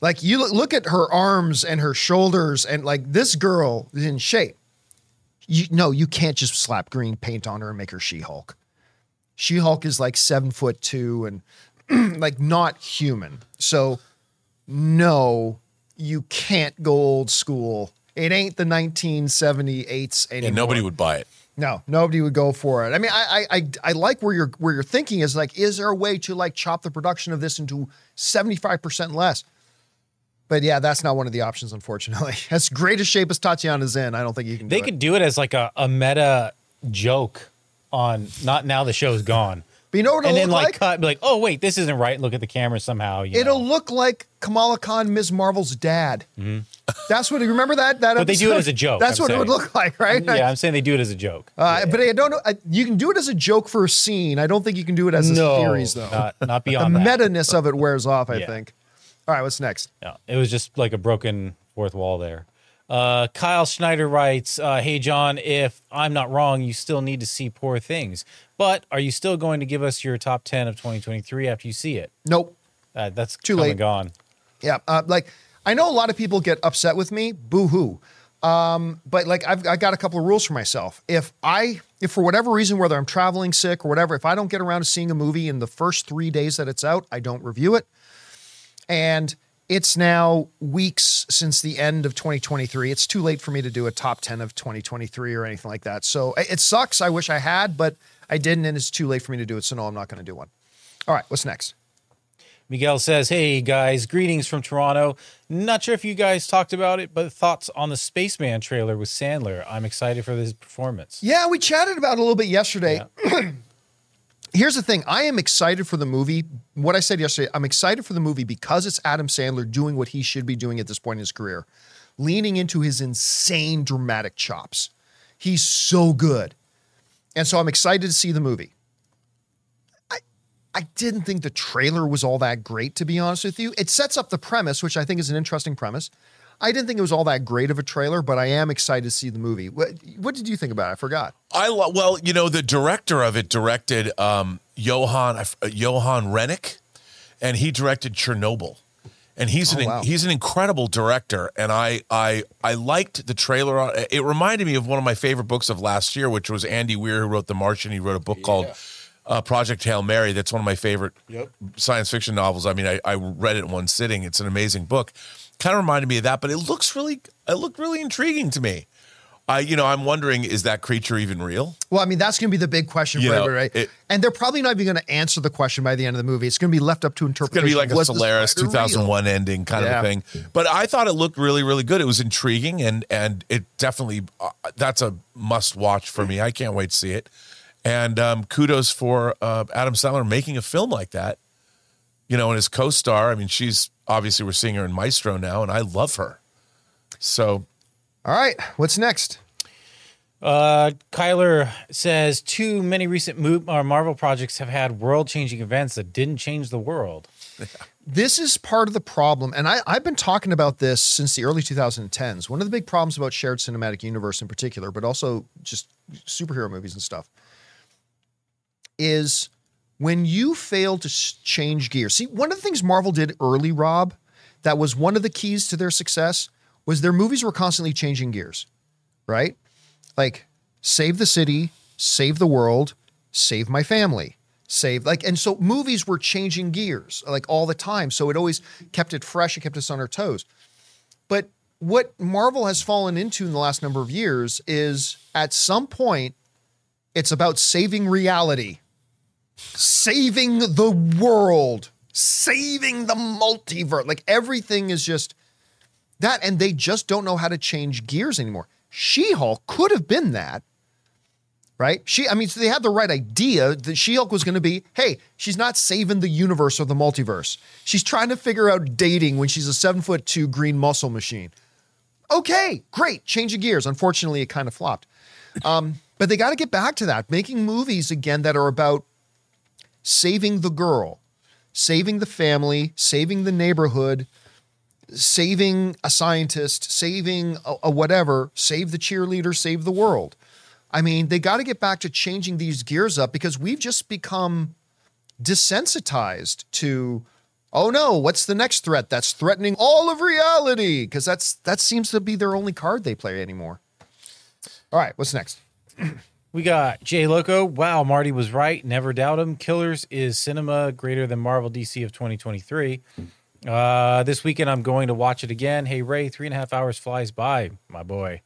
Like you look, look at her arms and her shoulders, and like this girl is in shape. You no, you can't just slap green paint on her and make her She-Hulk. She-Hulk is like seven foot two and [CLEARS THROAT] like not human. So no, you can't go old school. It ain't the 1978s anymore. And nobody would buy it. No, nobody would go for it. I mean, I, I, I, I like where you're where you're thinking is like, is there a way to like chop the production of this into seventy five percent less? But yeah, that's not one of the options, unfortunately. [LAUGHS] As great a shape as Tatiana's in, I don't think you can. They do could do it as like a, a meta joke on not now the show's gone. But you know what it'll and then look like, like? cut be like, oh wait, this isn't right. Look at the camera somehow. You It'll know. look like Kamala Khan, Ms. Marvel's dad. That's what. Remember that? That. Mm-hmm. But they do it as a joke, That's I'm what it would look like, right? yeah, I'm saying they do it as a joke. Uh, But I don't know. I, you can do it as a joke for a scene. I don't think you can do it as a no, series, though. not not [LAUGHS] the beyond that. meta ness of it wears off. I [LAUGHS] Yeah. think. All right, what's next? Yeah, it was just like a broken fourth wall there. Uh, Kyle Schneider writes, uh, "Hey John, if I'm not wrong, you still need to see Poor Things, but are you still going to give us your top ten of 2023 after you see it? Nope. Uh, that's Too late. gone. Yeah, uh, like I know a lot of people get upset with me. Boo hoo. Um, but like I've I've got a couple of rules for myself. If I if for whatever reason, whether I'm traveling sick or whatever, if I don't get around to seeing a movie in the first three days that it's out, I don't review it. And it's now weeks since the end of 2023. It's too late for me to do a top 10 of 2023 or anything like that. So it sucks. I wish I had, but I didn't, and it's too late for me to do it. So no, I'm not going to do one. All right, what's next? Miguel says, "Hey guys, greetings from Toronto. Not sure if you guys talked about it, but thoughts on the Spaceman trailer with Sandler. I'm excited for his performance. Yeah, we chatted about it a little bit yesterday. [CLEARS THROAT] Here's the thing I am excited for the movie. What I said yesterday, I'm excited for the movie because it's Adam Sandler doing what he should be doing at this point in his career, leaning into his insane dramatic chops. He's so good. And so I'm excited to see the movie. I, I didn't think the trailer was all that great, to be honest with you. It sets up the premise, which I think is an interesting premise. I didn't think it was all that great of a trailer, but I am excited to see the movie. What, what did you think about it? I forgot. I lo- well, you know, the director of it directed um, Johan uh, Johan Renck, and he directed Chernobyl, and he's Oh, an wow. he's an incredible director. And I I I liked the trailer. It reminded me of one of my favorite books of last year, which was Andy Weir, who wrote The Martian. He wrote a book called uh, Project Hail Mary. That's one of my favorite science fiction novels. I mean, I, I read it in one sitting. It's an amazing book. Kind of reminded me of that, but it looks really it looked really intriguing to me. I you know I'm wondering is that creature even real? Well, I mean, that's going to be the big question You for know, right? it- and they're probably not even going to answer the question by the end of the movie. It's going to be left up to interpret. It's going to be like a Solaris spider real? 2001 ending kind Yeah. of thing. But I thought it looked really, really good. It was intriguing, and and it definitely uh, that's a must watch for me. I can't wait to see it. And um, kudos for uh, Adam Sandler making a film like that. You know, and his co-star. I mean, she's obviously we're seeing her in Maestro now, and I love her. So All right, what's next? Uh, Kyler says too many recent mo- uh, Marvel projects have had world-changing events that didn't change the world. [LAUGHS] This is part of the problem, and I, I've been talking about this since the early 2010s. One of the big problems about shared cinematic universe in particular, but also just superhero movies and stuff, is when you fail to change gears. See, one of the things Marvel did early, Rob, that was one of the keys to their success was their movies were constantly changing gears, right? Like save the city, save the world, save my family, save like and so movies were changing gears like all the time. So it always kept it fresh, it kept us on our toes. But what Marvel has fallen into in the last number of years is at some point it's about saving reality, saving the world, saving the multiverse. Like everything is just that, and they just don't know how to change gears anymore. She Hulk could have been that, right? She, I mean, so they had the right idea that She Hulk was going to be, hey, she's not saving the universe or the multiverse. She's trying to figure out dating when she's a seven foot two green muscle machine. Okay, great, change of gears. Unfortunately, it kind of flopped. Um, but they got to get back to that, making movies again that are about saving the girl, saving the family, saving the neighborhood, saving a scientist, saving a, a whatever, save the cheerleader, save the world. I mean, they got to get back to changing these gears up because we've just become desensitized to oh no, what's the next threat that's threatening all of reality? Because that's that seems to be their only card they play anymore. All right, what's next? [CLEARS THROAT] We got Jay Loco. Wow, Marty was right. Never doubt him. Killers is cinema greater than Marvel DC of 2023. Uh, this weekend, I'm going to watch it again. Hey, Ray, three and a half hours flies by, my boy.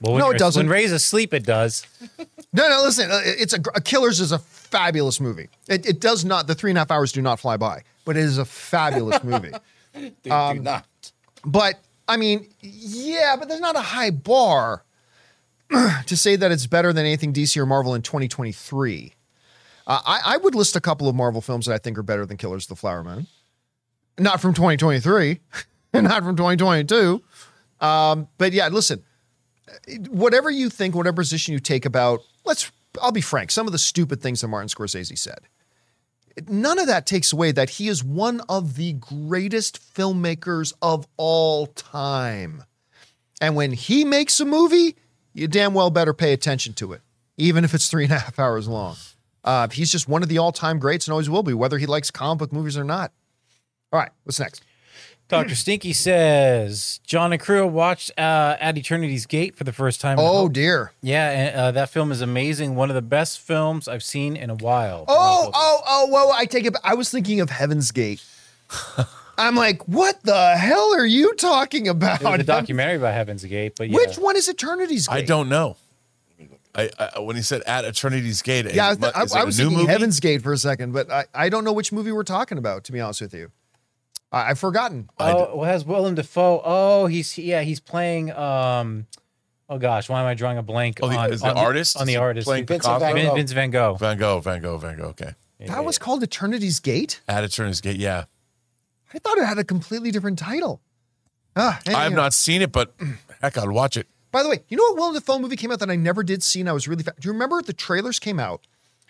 Well, when No, it doesn't. When Ray's asleep, it does. [LAUGHS] No, no, listen. uh, It's a, a Killers is a fabulous movie. It, it does not. The three and a half hours do not fly by, but it is a fabulous [LAUGHS] movie. They Um, do not. But I mean, yeah, but there's not a high bar [CLEARS THROAT] to say that it's better than anything DC or Marvel in 2023. Uh, I, I would list a couple of Marvel films that I think are better than Killers of the Flower Moon. Not from 2023, and [LAUGHS] not from 2022. Um, but yeah, listen, whatever you think, whatever position you take about, let's, I'll be frank, some of the stupid things that Martin Scorsese said. None of that takes away that he is one of the greatest filmmakers of all time. And when he makes a movie, you damn well better pay attention to it, even if it's three and a half hours long. Uh, he's just one of the all time greats and always will be, whether he likes comic book movies or not. All right, what's next? Dr. Stinky says John and Crew watched uh, At Eternity's Gate for the first time. Oh, Hope. dear. yeah, and, uh, that film is amazing. One of the best films I've seen in a while. Oh, oh, oh, whoa. I take it. back. I was thinking of Heaven's Gate. [LAUGHS] I'm like, what the hell are you talking about? There's a [LAUGHS] documentary about Heaven's Gate, but yeah. Which one is Eternity's Gate? I don't know. I, I when he said at Eternity's Gate, Yeah, I, is was- I, it I a was thinking movie? Heaven's Gate for a second, but I, I don't know which movie we're talking about. To be honest with you, I, I've forgotten. Oh, well, has Willem Dafoe? Oh, he's yeah, he's playing. Um, oh gosh, why am I drawing a blank? Oh, the, on, is the on artist on the artist? playing Vincent Van Gogh. Vince Van Gogh. Van Gogh, Van Gogh, Van Gogh. Okay, That was called Eternity's Gate. at Eternity's Gate. Yeah, I thought it had a completely different title. Ah, I have not seen it, but heck, I'd watch it. By the way, you know what Willem Dafoe movie came out that I never did see, and I was really. Fa- Do you remember the trailers came out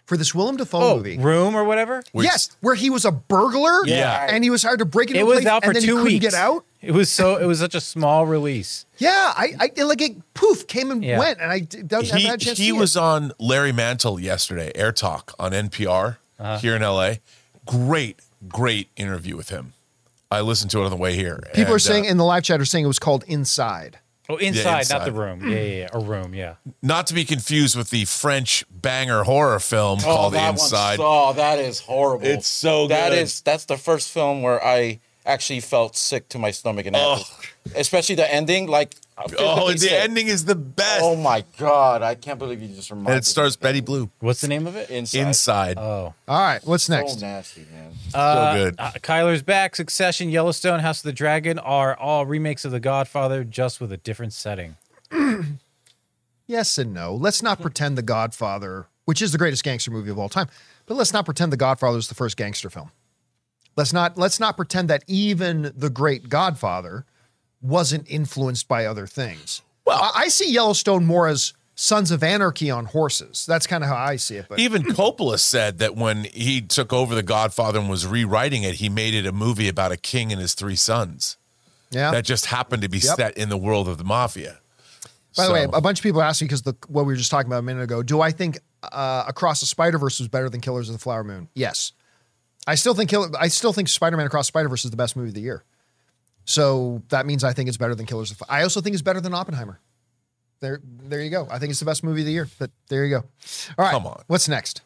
for this Willem Dafoe Oh, movie? Room or whatever. Where yes, where he was a burglar. Yeah. and he was hired to break into It a was place, out for and then two he couldn't weeks. get out. It was so. It was such a small release. Yeah, I, I like it. Poof, came and Yeah. went, and I don't He have a chance to he was It. on Larry Mantle yesterday, Air Talk on NPR Uh-huh. here in LA. Great, great interview with him. I listened to it on the way here. People are saying uh, in the live chat are saying it was called Inside. Oh, inside, inside. not the room. Yeah, yeah, yeah. A room. Yeah. not to be confused with the French banger horror film called Oh, that Inside. Oh, that is horrible. It's so That good. is that's the first film where I actually felt sick to my stomach and had to- especially the ending. Like, I Oh, physically the sick. ending is the best. Oh my god, I can't believe you just reminded. and it stars Betty Blue. What's the name of it? Inside. Inside. Oh, All right, what's So next? nasty, man. uh, good. Uh, Kyler's back. Succession, Yellowstone, House of the Dragon are all remakes of The Godfather, just with a different setting. [CLEARS THROAT] Yes and no. Let's not pretend The Godfather, which is the greatest gangster movie of all time, but let's not pretend The Godfather is the first gangster film. Let's not let's not pretend that even the great Godfather wasn't influenced by other things. Well, I, I see Yellowstone more as Sons of Anarchy on horses. That's kind of how I see it. But Even Coppola said that when he took over The Godfather and was rewriting it, he made it a movie about a king and his three sons yeah. that just happened to be Yep. set in the world of the mafia. By the way, a bunch of people asked me because the what we were just talking about a minute ago. Do I think uh, Across the Spider Verse was better than Killers of the Flower Moon? Yes, I still think Kill- I still think Spider Man Across Spider Verse is the best movie of the year. So that means I think it's better than Killers of. I also think it's better than Oppenheimer. There, there you go. I think it's the best movie of the year. But there you go. All right, Come on. What's next?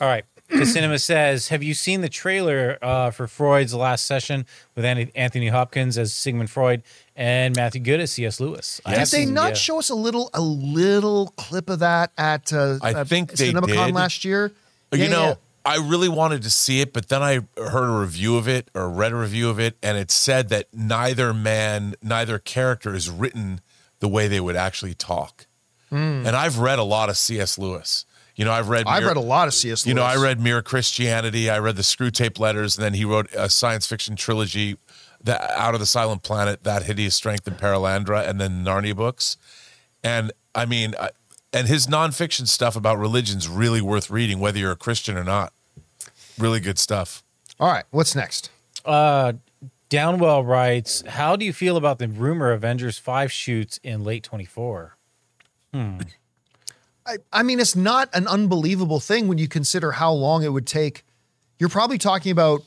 All right. The cinema says, have you seen the trailer uh, for Freud's last session with Anthony Hopkins as Sigmund Freud and Matthew Goode as C.S. Lewis? I Did have they not yeah. show us a little a little clip of that at uh, I uh, think they CinemaCon did. last year? You Yeah, know, yeah. I really wanted to see it, but then I heard a review of it or read a review of it, and it said that neither man, neither character is written the way they would actually talk. Hmm. And I've read a lot of C.S. Lewis. You know, I've read. I've Mere- read a lot of C.S. Lewis. You know, I read Mere Christianity. I read the Screwtape Letters, and then he wrote a science fiction trilogy, the Out of the Silent Planet, That Hideous Strength, and Perelandra, and then Narnia books. And I mean, I, and his nonfiction stuff about religion's really worth reading, whether you're a Christian or not. Really good stuff. All right, what's next? Uh, Downwell writes, how do you feel about the rumor Avengers 5 shoots in late 24? Hmm. I, I mean, it's not an unbelievable thing when you consider how long it would take. You're probably talking about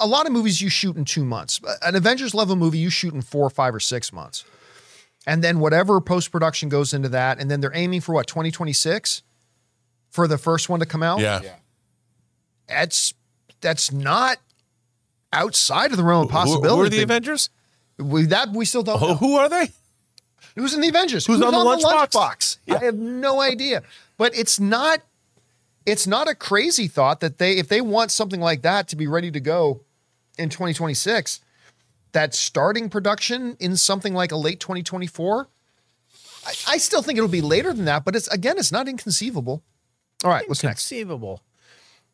a lot of movies you shoot in two months. An Avengers level movie you shoot in four, five, or six months, and then whatever post production goes into that, and then they're aiming for what twenty twenty six for the first one to come out. Yeah. Yeah. That's that's not outside of the realm of possibility. Who, are the They- Avengers? we, that we still don't. Who, know. who are they? Who's in the Avengers? Who's on the lunchbox? lunchbox? I have no idea. But it's not it's not a crazy thought that they if they want something like that to be ready to go in 2026, that starting production in something like a late 2024. I, I still think it'll be later than that, but it's again, it's not inconceivable. All right, what's next? Conceivable.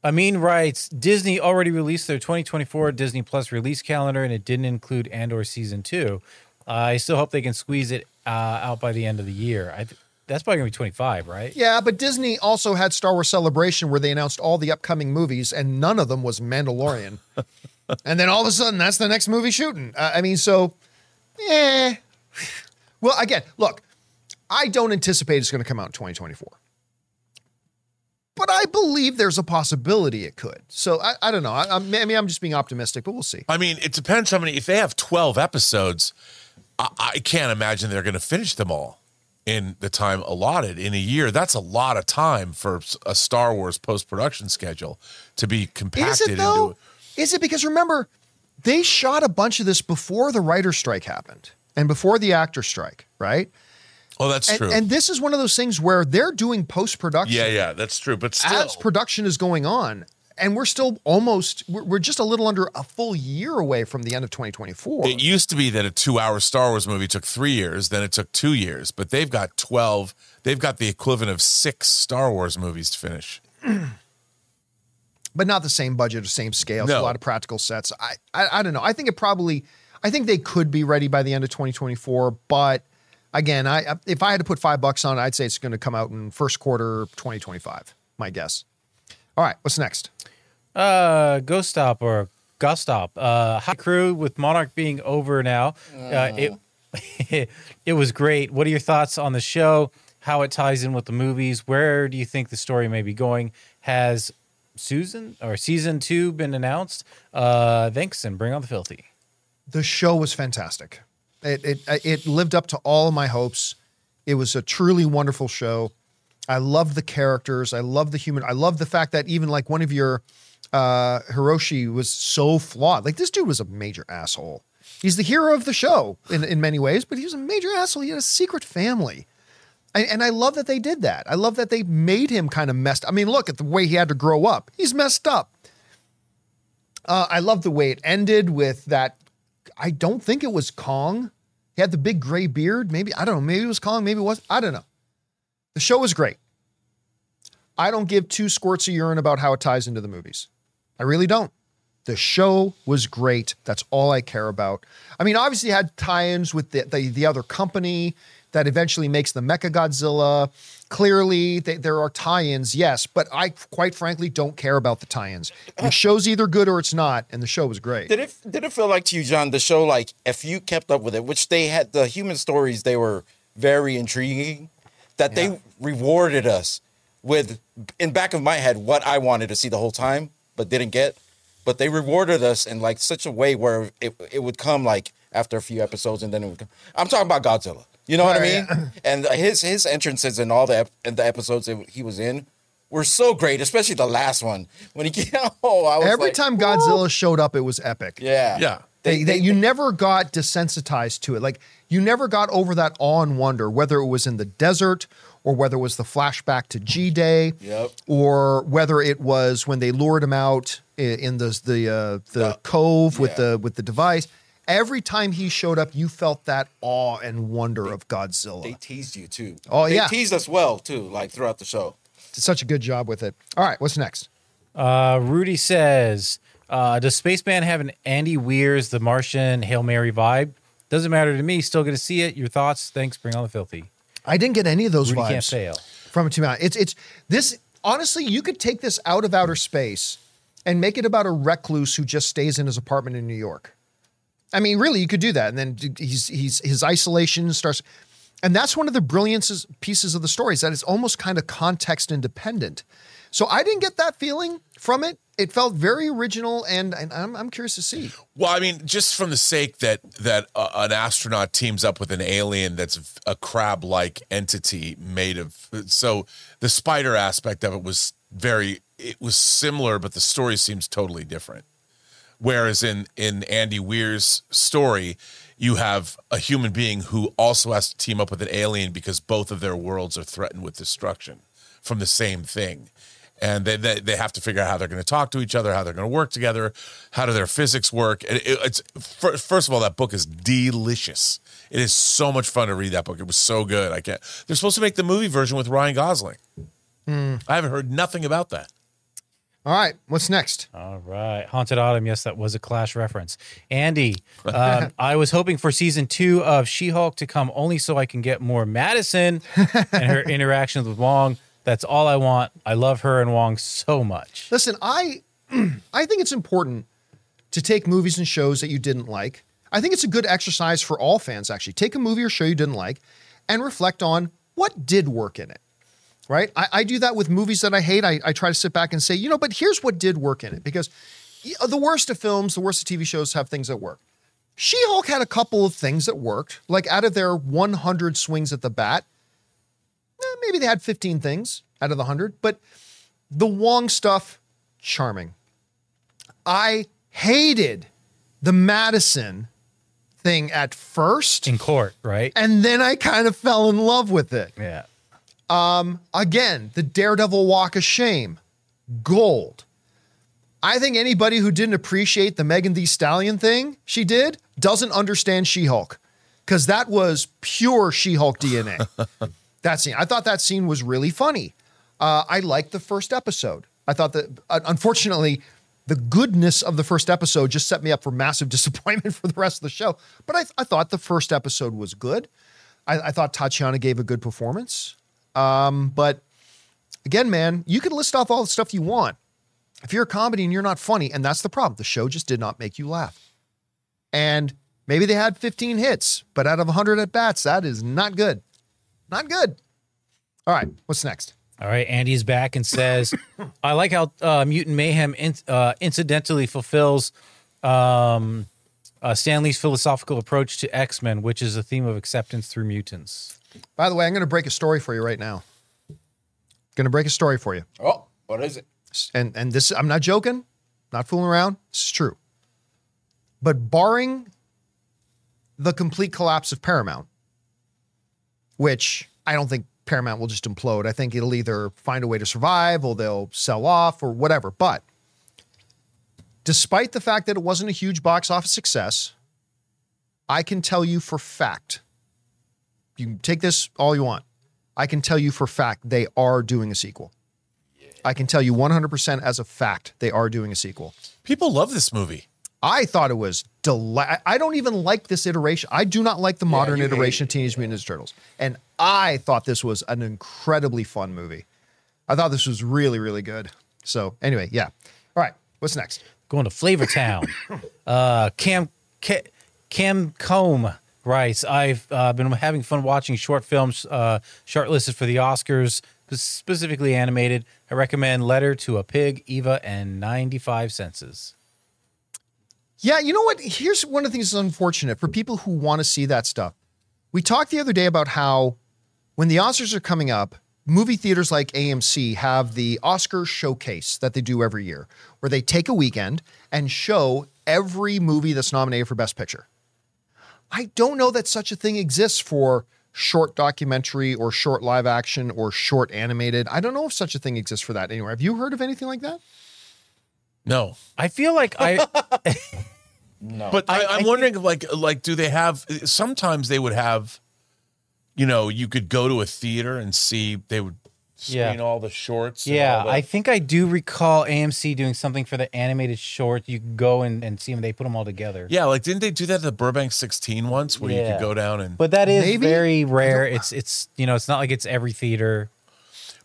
Amin writes Disney already released their 2024 Disney Plus release calendar, and it didn't include Andor season two. I still hope they can squeeze it uh, out by the end of the year. I th- that's probably gonna be 25, right? Yeah, but Disney also had Star Wars Celebration where they announced all the upcoming movies, and none of them was Mandalorian. [LAUGHS] and then all of a sudden, that's the next movie shooting. Uh, I mean, so, eh. Well, again, look, I don't anticipate it's going to come out in 2024. But I believe there's a possibility it could. So I, I don't know. I, I'm, mean, I'm just being optimistic, but we'll see. I mean, it depends how many. If they have twelve episodes, I, I can't imagine they're going to finish them all in the time allotted in a year. That's a lot of time for a Star Wars post production schedule to be Is compacted it though? into. Is it because remember, they shot a bunch of this before the writer strike happened and before the actor strike, right? Oh, that's And, true. and this is one of those things where they're doing post production yeah, yeah, that's true. But still, as production is going on. And we're still almost, we're, we're just a little under a full year away from the end of 2024. It used to be that a two-hour Star Wars movie took three years, then it took two years. But they've got twelve. They've got the equivalent of six Star Wars movies to finish. [CLEARS THROAT] but not the same budget or same scale. It's a lot of practical sets. I, I I don't know. I think it probably I think they could be ready by the end of 2024, but again, I if I had to put 5 bucks on it, I'd say it's going to come out in first quarter 2025, my guess. All right, what's next? Uh, Ghost Stop or Ghost Stop. Uh, High Crew with Monarch being over now. Uh, it [LAUGHS] it was great. What are your thoughts on the show? How it ties in with the movies? Where do you think the story may be going? Has Susan or season two been announced? Uh, thanks and bring on the filthy. The show was fantastic. It it it lived up to all my hopes. It was a truly wonderful show. I love the characters. I love the human. I love the fact that even like one of your uh Hiroshi was so flawed. Like this dude was a major asshole. He's the hero of the show in, in many ways, but he was a major asshole. He had a secret family. And, and I love that they did that. I love that they made him kind of messed. I mean, look at the way he had to grow up. He's messed up. Uh, I love the way it ended with that. I don't think it was Kong. He had the big gray beard. Maybe I don't know. Maybe it was Kong. Maybe it was. I don't know. The show was great. I don't give two squirts of urine about how it ties into the movies. I really don't. The show was great. That's all I care about. I mean, obviously, had tie-ins with the, the the other company that eventually makes the Mecha Godzilla. Clearly, they, there are tie-ins, yes, but I quite frankly don't care about the tie-ins. The [CLEARS THROAT] show's either good or it's not, and the show was great. Did it did it feel like to you, John, the show like if you kept up with it, which they had the human stories, they were very intriguing, that Yeah. they rewarded us with in back of my head what I wanted to see the whole time, but didn't get. But they rewarded us in like such a way where it it would come like after a few episodes and then it would come. I'm talking about Godzilla. You know what I Right, mean? [LAUGHS] And his his entrances in all the ep- in the episodes that he was in were so great, especially the last one when he [LAUGHS] came. Oh, I was Every like, time Godzilla showed up, it was epic. yeah, Yeah. They, they, you never got desensitized to it. Like you never got over that awe and wonder, whether it was in the desert or whether it was the flashback to G Day, Yep. or whether it was when they lured him out in the the uh, the The- cove with yeah. the with the device. Every time he showed up, you felt that awe and wonder of Godzilla. they teased you too. Oh, they yeah. teased us well too, like throughout the show. Did such a good job with it. All right, what's next? Uh, Rudy says, uh, "Does Spaceman have an Andy Weir's The Martian Hail Mary vibe? Doesn't matter to me. Still going to see it. Your thoughts? Thanks. Bring on the filthy. I didn't get any of those Rudy vibes. can't fail. from it to me. It's it's this honestly, you could take this out of outer space and make it about a recluse who just stays in his apartment in New York. I mean, really, you could do that, and then he's he's his isolation starts. And that's one of the brilliance pieces of the story is that it's almost kind of context independent. So I didn't get that feeling from it. It felt very original, and, and I'm, I'm curious to see. Well, I mean, just from the sake that that uh, an astronaut teams up with an alien that's a crab-like entity made of. So the spider aspect of it was very. It was similar, but the story seems totally different. Whereas in in Andy Weir's story, you have a human being who also has to team up with an alien because both of their worlds are threatened with destruction from the same thing and they, they, they have to figure out how they're going to talk to each other, how they're going to work together, how do their physics work. And it, it's first of all, that book is delicious. It is so much fun to read that book. It was so good. I can't. They're supposed to make the movie version with Ryan Gosling. Mm. I haven't heard nothing about that. All right, what's next? All right, Haunted Autumn. Yes, that was a Clash reference. Andy, [LAUGHS] um, I was hoping for season two of She-Hulk to come only so I can get more Madison [LAUGHS] and her interactions with Wong. That's all I want. I love her and Wong so much. Listen, I [CLEARS THROAT] I think it's important to take movies and shows that you didn't like. I think it's a good exercise for all fans actually. Take a movie or show you didn't like and reflect on what did work in it. Right? I, I do that with movies that I hate. I, I try to sit back and say, you know, but here's what did work in it. Because the worst of films, the worst of TV shows have things that work. She Hulk had a couple of things that worked. Like out of their 100 swings at the bat, eh, maybe they had 15 things out of the 100, but the Wong stuff, charming. I hated the Madison thing at first. In court, right? And then I kind of fell in love with it. Yeah. Um, again, the Daredevil Walk of Shame, gold. I think anybody who didn't appreciate the Megan Thee Stallion thing she did doesn't understand She Hulk because that was pure She Hulk DNA. [LAUGHS] that scene. I thought that scene was really funny. Uh, I liked the first episode. I thought that, uh, unfortunately, the goodness of the first episode just set me up for massive [LAUGHS] disappointment for the rest of the show. But I, I thought the first episode was good. I, I thought Tatiana gave a good performance. Um, but again, man, you can list off all the stuff you want. If you're a comedy and you're not funny, and that's the problem, the show just did not make you laugh. And maybe they had 15 hits, but out of 100 at bats, that is not good. Not good. All right, what's next? All right, Andy's back and says, [COUGHS] "I like how uh, Mutant Mayhem in, uh, incidentally fulfills um, uh, Stan Lee's philosophical approach to X Men, which is a theme of acceptance through mutants." By the way, I'm going to break a story for you right now. Going to break a story for you. Oh, what is it? And and this I'm not joking, not fooling around. This is true. But barring the complete collapse of Paramount, which I don't think Paramount will just implode. I think it'll either find a way to survive or they'll sell off or whatever. But despite the fact that it wasn't a huge box office success, I can tell you for fact, you can take this all you want. I can tell you for fact they are doing a sequel. I can tell you 100% as a fact they are doing a sequel. People love this movie. I thought it was deli- I don't even like this iteration. I do not like the modern iteration of. Teenage Mutant Ninja Turtles. And I thought this was an incredibly fun movie. I thought this was really, really good. So anyway, yeah. All right. What's next? Going to Flavor Town. [LAUGHS] uh, Cam Ca- Cam Combe writes, "I've uh, been having fun watching short films uh, shortlisted for the Oscars, specifically animated. I recommend Letter to a Pig, Eva, and 95 Senses." Yeah, you know what? Here's one of the things that's unfortunate for people who want to see that stuff. We talked the other day about how when the Oscars are coming up, movie theaters like AMC have the Oscar showcase that they do every year, where they take a weekend and show every movie that's nominated for Best Picture. I don't know that such a thing exists for short documentary or short live action or short animated. I don't know if such a thing exists for that anywhere. Have you heard of anything like that? No, I feel like I [LAUGHS] No. but I, I- I'm I wondering, like, like, do they have? Sometimes they would have, you know, you could go to a theater and see they would screen Yeah. all the shorts. and yeah, all the- I think I do recall AMC doing something for the animated short. You could go and, and see them. They put them all together. yeah, like didn't they do that at the Burbank 16 once, where you could go down and? But that is Maybe? very rare. It's it's you know it's not like it's every theater.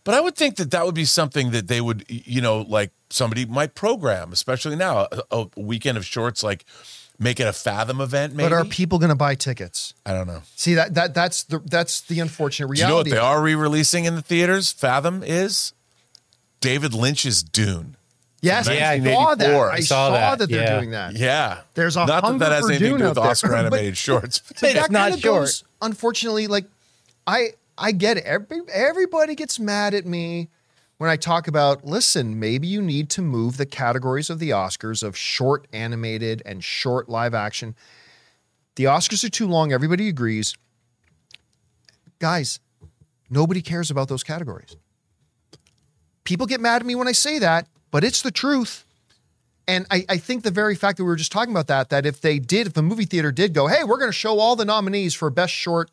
But I would think that that would be something that they would, you know, like somebody might program, especially now, a, a weekend of shorts like Make it a Fathom event, maybe. But are people going to buy tickets? I don't know. See that that that's the that's the unfortunate Do you know what reality. they are re-releasing in the theaters? Fathom is David Lynch's Dune. Yes, Yeah, I I saw that. I I saw, saw that, that, they're yeah. doing that. Yeah, There's a not that hunger that has for anything to Dune do with out there, Oscar animated shorts. [LAUGHS] But It's that not kinda short. goes- unfortunately, like I I get it. Every, everybody gets mad at me when I talk about. Listen, maybe you need to move the categories of the Oscars of short animated and short live action. The Oscars are too long. Everybody agrees. Guys, nobody cares about those categories. People get mad at me when I say that, but it's the truth. And I, I think the very fact that we were just talking about that, that if they did, if the movie theater did go, hey, we're going to show all the nominees for best short,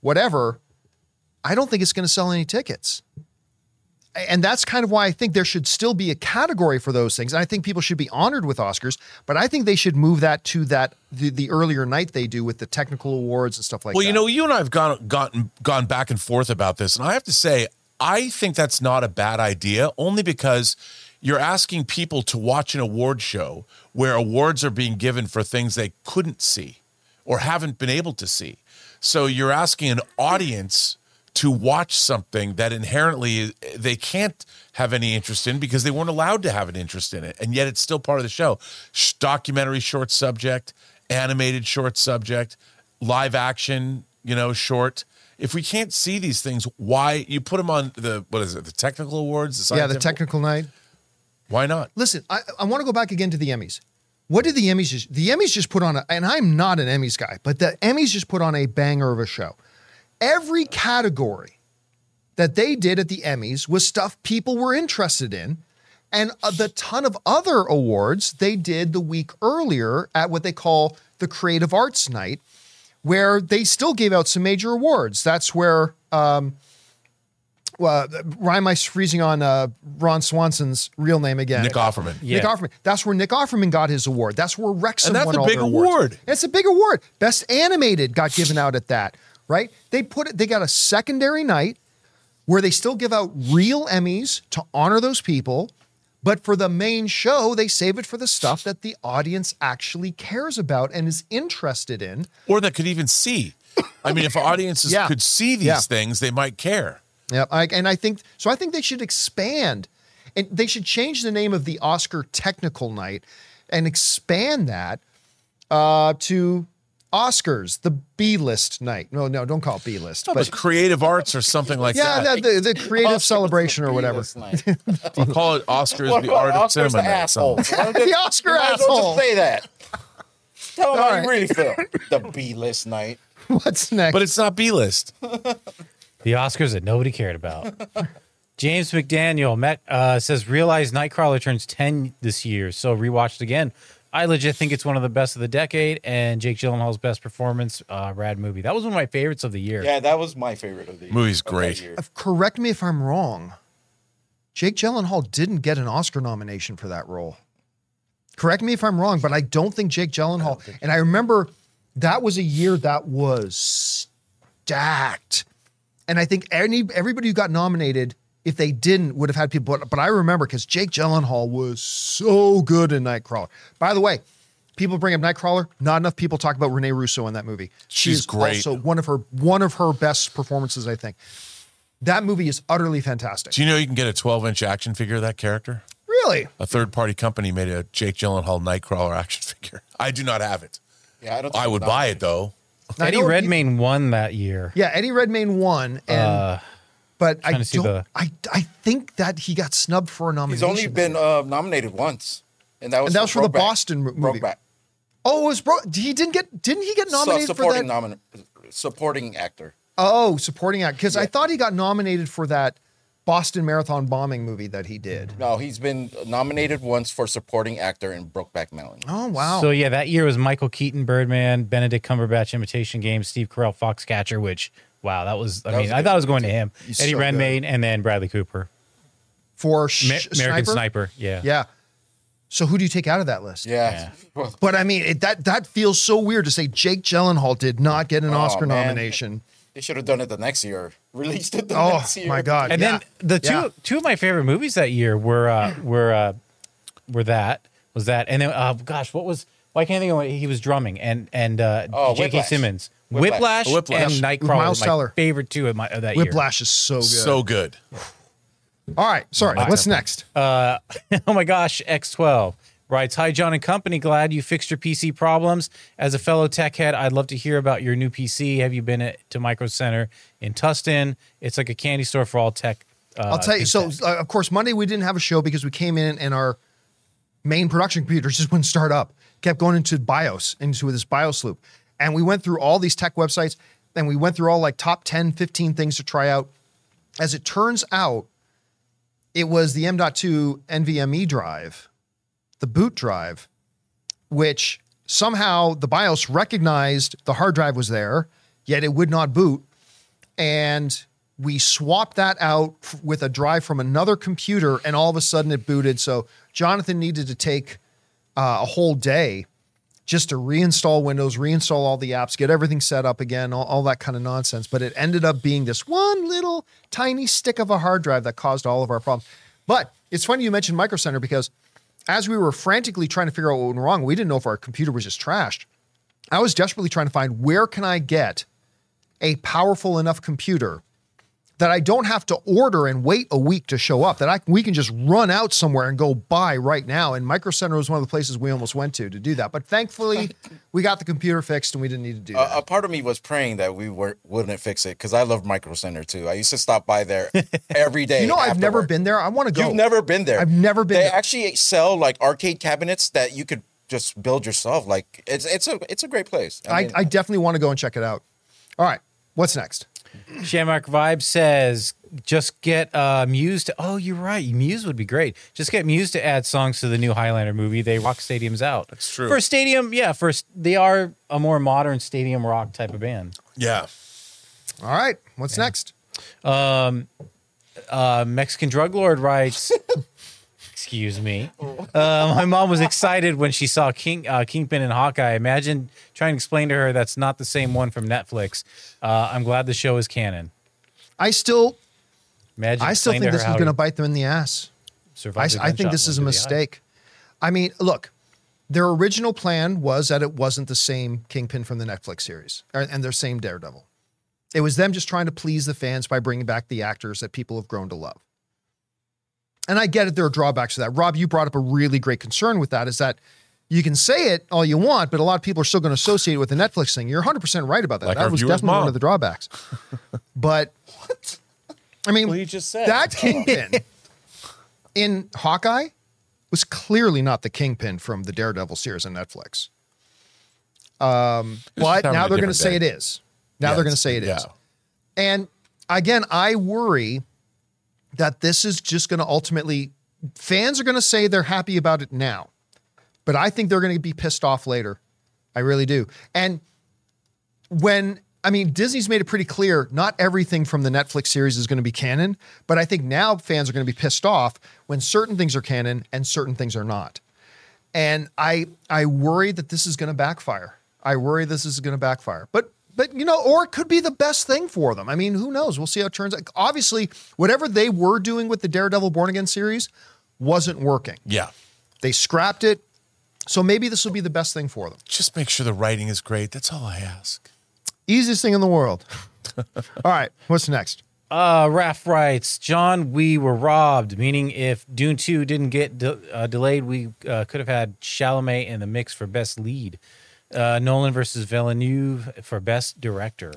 whatever, I don't think it's going to sell any tickets. And that's kind of why I think there should still be a category for those things. And I think people should be honored with Oscars, but I think they should move that to that the, the earlier night they do with the technical awards and stuff like Well, that. Well, you know, you and I have gone gotten gone back and forth about this, and I have to say, I think that's not a bad idea, only because you're asking people to watch an award show where awards are being given for things they couldn't see or haven't been able to see. So you're asking an audience to watch something that inherently eh, they can't have any interest in because they weren't allowed to have an interest in it. And yet it's still part of the show. Sh- Documentary short subject, animated short subject, live action, you know, short. If we can't see these things, why you put them on the what is it? The technical awards? The yeah, the technical night. Why not? Listen, I, I want to go back again to the Emmys. What did the Emmys just? The Emmys just put on a, and I'm not an Emmys guy, but the Emmys just put on a banger of a show. Every category that they did at the Emmys was stuff people were interested in, and the ton of other awards they did the week earlier at what they call the Creative Arts Night, where they still gave out some major awards. That's where. Um, why am I freezing on uh, Ron Swanson's real name again? Nick Offerman. Yeah. Nick Offerman. That's where Nick Offerman got his award. That's where Wrexham And that's won a all big their awards. award. It's a big award. Best animated got given out at that. Right? They put it. They got a secondary night where they still give out real Emmys to honor those people, but for the main show, they save it for the stuff that the audience actually cares about and is interested in. Or that could even see. I mean, if [COUGHS] audiences Yeah. could see these Yeah. things, they might care. Yeah, I, and I think so. I think they should expand, and they should change the name of the Oscar Technical Night and expand that uh, to Oscars, the B list night. No, no, don't call it B list, But but creative arts or something like yeah, that. Yeah, the, the creative celebration or whatever. Last night. I'll call it Oscars, What the about art of cinema. the night, asshole? something. [LAUGHS] The Oscar You might well asshole. Just say that. Tell them how right. you really feel. The B list night. [LAUGHS] What's next? But it's not B list. [LAUGHS] The Oscars that nobody cared about. James McDaniel met, uh, says, realize Nightcrawler turns 10 this year, so rewatched again. I legit think it's one of the best of the decade, and Jake Gyllenhaal's best performance, uh, rad movie. That was one of my favorites of the year. Yeah, that was my favorite of the year. Movie's great. year. Uh, correct me if I'm wrong. Jake Gyllenhaal didn't get an Oscar nomination for that role. Correct me if I'm wrong, but I don't think Jake Gyllenhaal. and I remember that was a year that was stacked. And I think any everybody who got nominated, if they didn't, would have had people. But, but I remember because Jake Gyllenhaal was so good in Nightcrawler. By the way, people bring up Nightcrawler. Not enough people talk about Renee Russo in that movie. She She's great. Also, one of her one of her best performances, I think. That movie is utterly fantastic. Do you know you can get a 12 inch action figure of that character? Really? A third party company made a Jake Gyllenhaal Nightcrawler action [LAUGHS] figure. I do not have it. Yeah, I don't. I would buy it though. I Eddie Redmayne won that year. Yeah, Eddie Redmayne won, and Uh, but I trying to see don't. the- I I think that he got snubbed for a nomination. He's only been uh, nominated once, and that was And that was for the Brokeback- Boston mo- movie. Brokeback. Oh, it was bro. He didn't get. Didn't he get So, nominated for that? supporting nomin- supporting actor. oh, supporting act. Because I thought he got nominated for that Boston Marathon bombing movie that he did. No, he's been nominated once for supporting actor in Brokeback Mountain. Oh wow. So, yeah, that year was Michael Keaton, Birdman, Benedict Cumberbatch, Imitation Game, Steve Carell, Foxcatcher, which, wow, that was, I That mean, was a I good thought it was going to him. He's Eddie so Redmayne, and then Bradley Cooper. for sh- Ma- American sniper? Sniper. Yeah. Yeah. So who do you take out of that list? Yeah. But I mean, it, that that feels so weird to say Jake Gyllenhaal did not get an Oh, Oscar man. nomination. They should have done it the next year. [LAUGHS] Released it the Oh next year. Oh my god! And yeah. then the two Yeah. two of my favorite movies that year were uh, were uh, were that was that and then uh, gosh what was Why can't I think of what he was drumming and and uh, Oh, J.K. Whiplash. Miles, Whiplash. Whiplash, Whiplash. and Nightcrawler, Miles my Teller. favorite two of, my, of that year. Whiplash is so good. So good. [SIGHS] All right, sorry. What's next? [LAUGHS] oh my gosh, X12 writes, Hi, John and company. Glad you fixed your PC problems. As a fellow tech head, I'd love to hear about your new PC. Have you been at, to Micro Center in Tustin? It's like a candy store for all tech. Uh, I'll tell you. So, uh, of course, Monday we didn't have a show because we came in and our main production computers just wouldn't start up. Kept going into BIOS, into this BIOS loop. And we went through all these tech websites and we went through all like top 10, 15 things to try out. As it turns out, it was the M.2 NVMe drive, the boot drive, which somehow the BIOS recognized the hard drive was there, yet it would not boot and we swapped that out with a drive from another computer and all of a sudden it booted so jonathan needed to take uh, a whole day just to reinstall windows reinstall all the apps get everything set up again all, all that kind of nonsense. But it ended up being this one little tiny stick of a hard drive that caused all of our problems. But it's funny you mentioned micro center because as we were frantically trying to figure out what went wrong we didn't know if our computer was just trashed. I was desperately trying to find where can i get a powerful enough computer that I don't have to order and wait a week to show up. That I we can just run out somewhere and go buy right now. And Micro Center was one of the places we almost went to to do that. But thankfully, [LAUGHS] we got the computer fixed and we didn't need to do that. A, part of me was praying that we were, wouldn't fix it because I love Micro Center too. I used to stop by there [LAUGHS] every day. you know, I've never work. been there. I want to go. You've never been there. I've never been They there. actually sell like arcade cabinets that you could just build yourself. Like it's it's a it's a great place. I, mean, I definitely want to go and check it out. All right, what's next? Shamrock Vibe says, just get uh, Muse to. Oh, you're right. Muse would be great. Just get Muse to add songs to the new Highlander movie. They rock stadiums out. That's true. For a stadium, yeah. First, they are a more modern stadium rock type of band. Yeah. All right, what's next? Uh, Mexican drug lord writes. [LAUGHS] Excuse me. [LAUGHS] Uh, my mom was excited when she saw King uh, Kingpin and Hawkeye. Imagine trying to explain to her that's not the same one from Netflix. Uh, I'm glad the show is canon. I still, Imagine. I still explaining think to this her is how going to bite them in the ass. I, the I think gunshot this is a wound to the eye. mistake. I mean, look, their original plan was that it wasn't the same Kingpin from the Netflix series or- and their same Daredevil. It was them just trying to please the fans by bringing back the actors that people have grown to love. And I get it, there are drawbacks to that. Rob, you brought up a really great concern with that is that you can say it all you want, but a lot of people are still going to associate it with the Netflix thing. You're 100% right about that. Like that was viewer's definitely one of the drawbacks. [LAUGHS] but, what? I mean, Well, you just said that kingpin in Hawkeye was clearly not the kingpin from the Daredevil series on Netflix. Um, but now they're going to say it is. Now Yeah, they're going to say it is. yeah. And again, I worry that this is just going to ultimately, fans are going to say they're happy about it now, but I think they're going to be pissed off later. I really do. And when I mean Disney's made it pretty clear not everything from the Netflix series is going to be canon, but I think now fans are going to be pissed off when certain things are canon and certain things are not. And I I worry that this is going to backfire. I worry this is going to backfire. But but you know, or it could be the best thing for them. I mean, who knows? We'll see how it turns out. Obviously, whatever they were doing with the Daredevil Born Again series wasn't working. Yeah. They scrapped it. So maybe this will be the best thing for them. Just make sure the writing is great. That's all I ask. Easiest thing in the world. [LAUGHS] All right, what's next? Uh, Raph writes, John, we were robbed, meaning if Dune 2 didn't get de- uh, delayed, we uh, could have had Chalamet in the mix for best lead. Uh, Nolan versus Villeneuve for best director.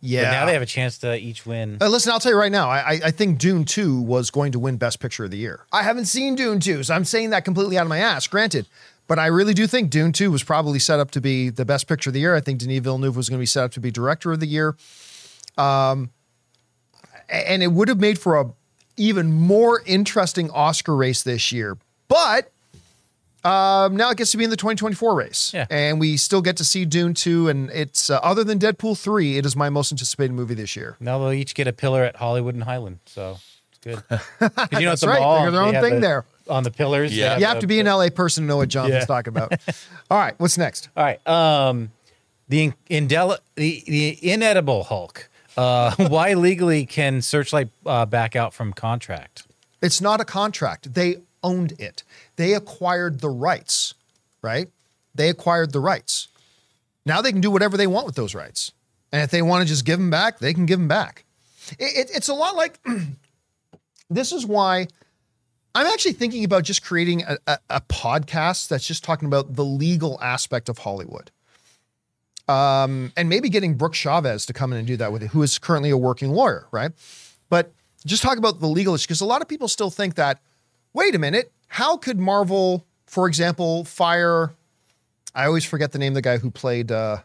Yeah. But now they have a chance to each win. Uh, listen, I'll tell you right now. I, I- I think Dune Two was going to win Best Picture of the Year. I haven't seen Dune Two, so I'm saying that completely out of my ass. Granted, but I really do think Dune Two was probably set up to be the Best Picture of the Year. I think Denis Villeneuve was going to be set up to be Director of the Year, um, and it would have made for a even more interesting Oscar race this year. But um, now it gets to be in the 2024 race, Yeah. and we still get to see Dune Two. And it's uh, other than Deadpool Three, it is my most anticipated movie this year. Now they'll each get a pillar at Hollywood and Highland. So it's good. [LAUGHS] 'Cause you know, at That's the right. mall, They got their own have thing the- there. On the pillars. they Yeah. You have the- to be an LA person to know what Jonathan's Yeah. talking about. [LAUGHS] All right, what's next? All right. Um, the indel- the the inedible Hulk. Uh, [LAUGHS] why legally can Searchlight uh, back out from contract? It's not a contract. They owned it. They acquired the rights right? They acquired the rights. Now they can do whatever they want with those rights. And if they want to just give them back, they can give them back. It, it, it's a lot like [CLEARS THROAT] this is why I'm actually thinking about just creating a, a, a podcast that's just talking about the legal aspect of Hollywood. Um, and maybe getting Brooke Chavez to come in and do that with it, who is currently a working lawyer, right? But just talk about the legal issue because a lot of people still think that, wait a minute, how could Marvel, for example, fire? I always forget the name of the guy who played uh,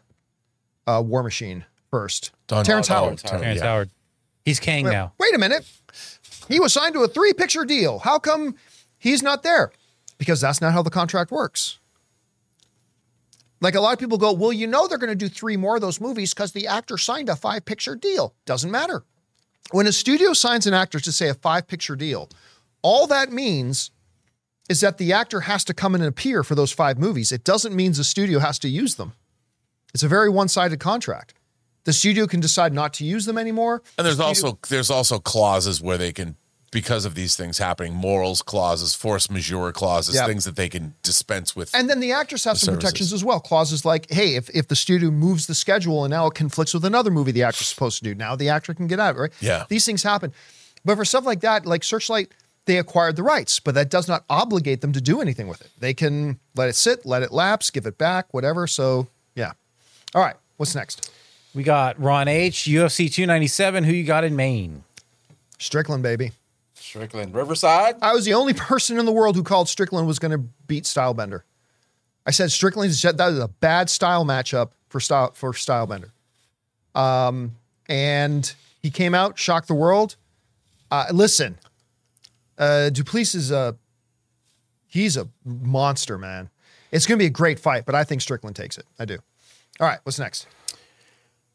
uh, War Machine first, Don- Terrence oh, Howard. Terrence Terrence Yeah. Howard. He's Kang now. Wait a minute. He was signed to a three picture deal. How come he's not there? Because that's not how the contract works. Like a lot of people go, well, you know, they're going to do three more of those movies because the actor signed a five picture deal. Doesn't matter. When a studio signs an actor to say a five picture deal, all that means is that the actor has to come in and appear for those five movies. It doesn't mean the studio has to use them. It's a very one sided contract. The studio can decide not to use them anymore. And there's also there's also clauses where they can because of these things happening, morals clauses, force majeure clauses, Yeah. things that they can dispense with. And then the actors have some services. protections as well. Clauses like, hey, if, if the studio moves the schedule and now it conflicts with another movie the actor's supposed to do, now the actor can get out, right? Yeah. These things happen. But for stuff like that, like Searchlight, they acquired the rights, but that does not obligate them to do anything with it. They can let it sit, let it lapse, give it back, whatever. So, yeah. All right. What's next? We got Ron H, UFC 297. Who you got in Maine? Strickland, baby. Strickland, Riverside. I was the only person in the world who called Strickland was going to beat Stylebender. I said Strickland that is a bad style matchup for style for Stylebender. Um, and he came out, shocked the world. Uh, listen, uh, Du Plessis is a he's a monster, man. It's going to be a great fight, but I think Strickland takes it. I do. All right, what's next?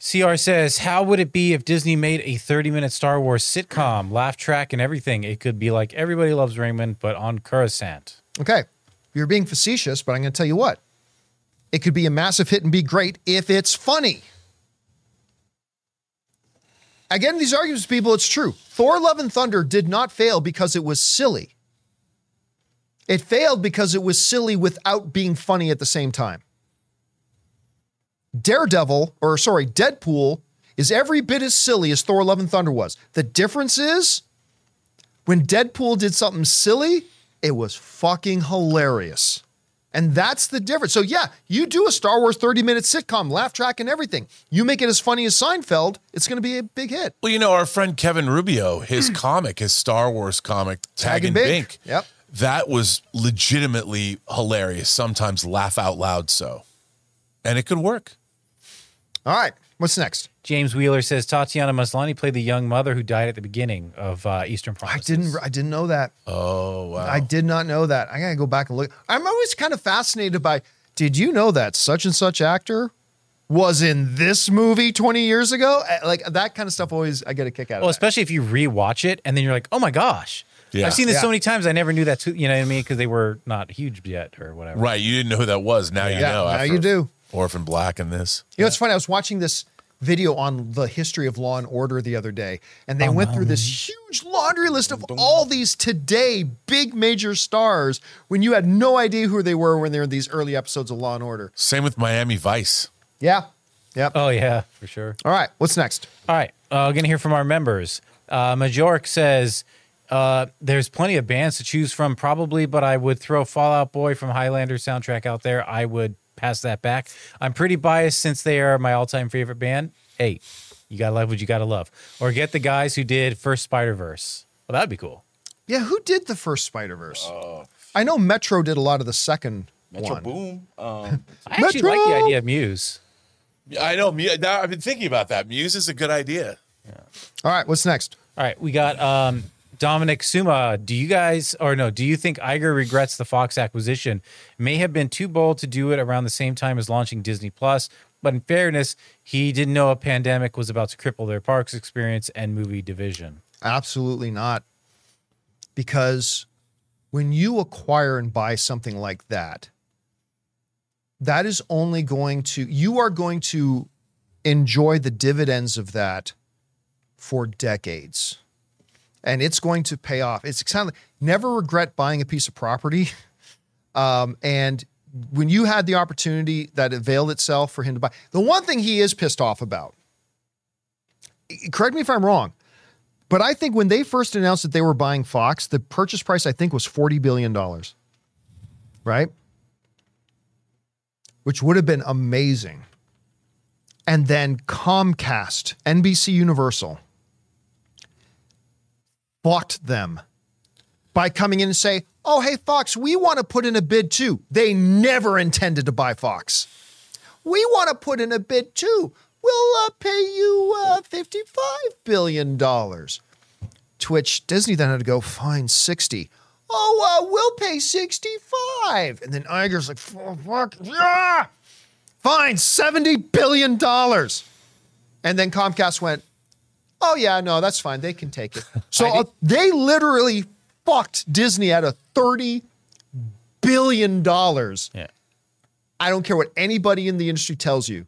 CR says, How would it be if Disney made a 30 minute Star Wars sitcom, laugh track, and everything? It could be like Everybody Loves Raymond, but on Coruscant. Okay, you're being facetious, but I'm going to tell you what. It could be a massive hit and be great if it's funny. Again, these arguments, people, it's true. Thor Love and Thunder did not fail because it was silly. It failed because it was silly without being funny at the same time. Daredevil, or sorry, Deadpool, is every bit as silly as Thor Love and Thunder was. The difference is when Deadpool did something silly, it was fucking hilarious. And that's the difference. So, yeah, you do a Star Wars 30 minute sitcom, laugh track, and everything. You make it as funny as Seinfeld, it's going to be a big hit. Well, you know, our friend Kevin Rubio, his hmm. comic, his Star Wars comic, Tag, and Bink. Yep. That was legitimately hilarious. Sometimes laugh out loud so. And it could work. All right, what's next? James Wheeler says Tatiana Maslany played the young mother who died at the beginning of uh, Eastern I didn't I didn't know that. Oh, wow. I did not know that. I got to go back and look. I'm always kind of fascinated by did you know that such and such actor was in this movie 20 years ago? Uh, Like that kind of stuff always I get a kick out of. Well, especially if you rewatch it and then you're like, oh my gosh. Yeah. I've seen this Yeah. so many times. I never knew that, too, you know what I mean? Because they were not huge yet or whatever. right. You didn't know who that was. Now you Yeah, know. now after you do. Orphan Black and this. You know, it's funny. I was watching this video on the history of Law and Order the other day, and they went through this huge laundry list of all these today big major stars when you had no idea who they were when they were in these early episodes of Law and Order. Same with Miami Vice. Yeah. Yep. Oh, yeah, for sure. All right. What's next? All right, uh, we're gonna hear from our members. Uh, Majork says uh, there's plenty of bands to choose from, probably, but I would throw Fall Out Boy from Highlander soundtrack out there. I would pass that back. I'm pretty biased since they are my all-time favorite band. Hey, you gotta love what you gotta love, or get the guys who did first Spider Verse. Well, that'd be cool. Yeah. Who did the first Spider Verse? I know Metro did a lot of the second Metro one. Boom. Um, [LAUGHS] I actually like the idea of Muse. I know. Mu- Now I've been thinking about that. Muse is a good idea. All right. What's next? All right, we got um, Dominic Suma. Do you guys, or no, do you think Iger regrets the Fox acquisition? May have been too bold to do it around the same time as launching Disney Plus, but in fairness, he didn't know a pandemic was about to cripple their parks experience and movie division. Absolutely not. Because when you acquire and buy something like that, that is only going to, you are going to enjoy the dividends of that for decades. And it's going to pay off. It's kind of never regret buying a piece of property. Um, and when you had the opportunity that availed itself for him to buy, the one thing he is pissed off about, correct me if I'm wrong, but I think when they first announced that they were buying Fox, the purchase price I think was $40 billion, right? Which would have been amazing. And then Comcast, NBC Universal, fucked them by coming in and say, "Oh, hey Fox, we want to put in a bid too." They never intended to buy Fox. We want to put in a bid too. We'll uh, pay you uh, fifty-five billion dollars. To which Disney then had to go, "Fine, sixty. Oh, uh, we'll pay sixty-five. And then Iger's like, "Oh, "Fuck, yeah, fine, seventy billion dollars." And then Comcast went, Oh yeah, no, that's fine. They can take it. [LAUGHS] So uh, they literally fucked Disney out of thirty billion dollars. Yeah. I don't care what anybody in the industry tells you,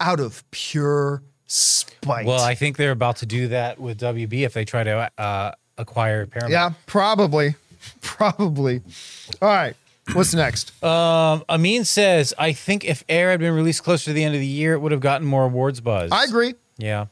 out of pure spite. Well, I think they're about to do that with WB if they try to uh, acquire Paramount. yeah, probably, [LAUGHS] probably. All right, what's next? Um, Amin says, I think if Air had been released closer to the end of the year, it would have gotten more awards buzz. I agree. Yeah.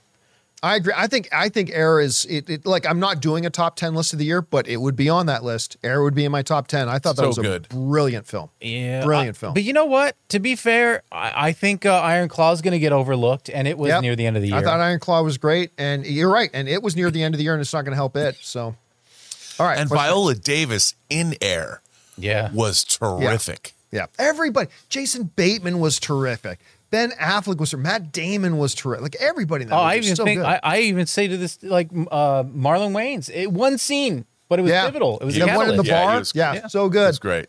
I agree. I think I think Air is it, it. Like I'm not doing a top ten list of the year, but it would be on that list. Air would be in my top ten. I thought that So was a good. brilliant film. Yeah. Brilliant I- film. But you know what? To be fair, I, I think uh, Iron Claw is going to get overlooked, and it was Yep. near the end of the year. I thought Iron Claw was great, and you're right, and it was near the end of the year, and it's not going to help it. So, all right, And what's- Viola Davis in air yeah. was terrific. yeah, everybody. Jason Bateman was terrific. Ben Affleck was. Matt Damon was terrific. Like everybody in that Oh, movie I was even so think good. I, I even say to this like uh, Marlon Wayans it, one scene, but it was yeah, pivotal. It was the one in the catalyst. Yeah, bar. was- yeah, yeah. so good. It's great.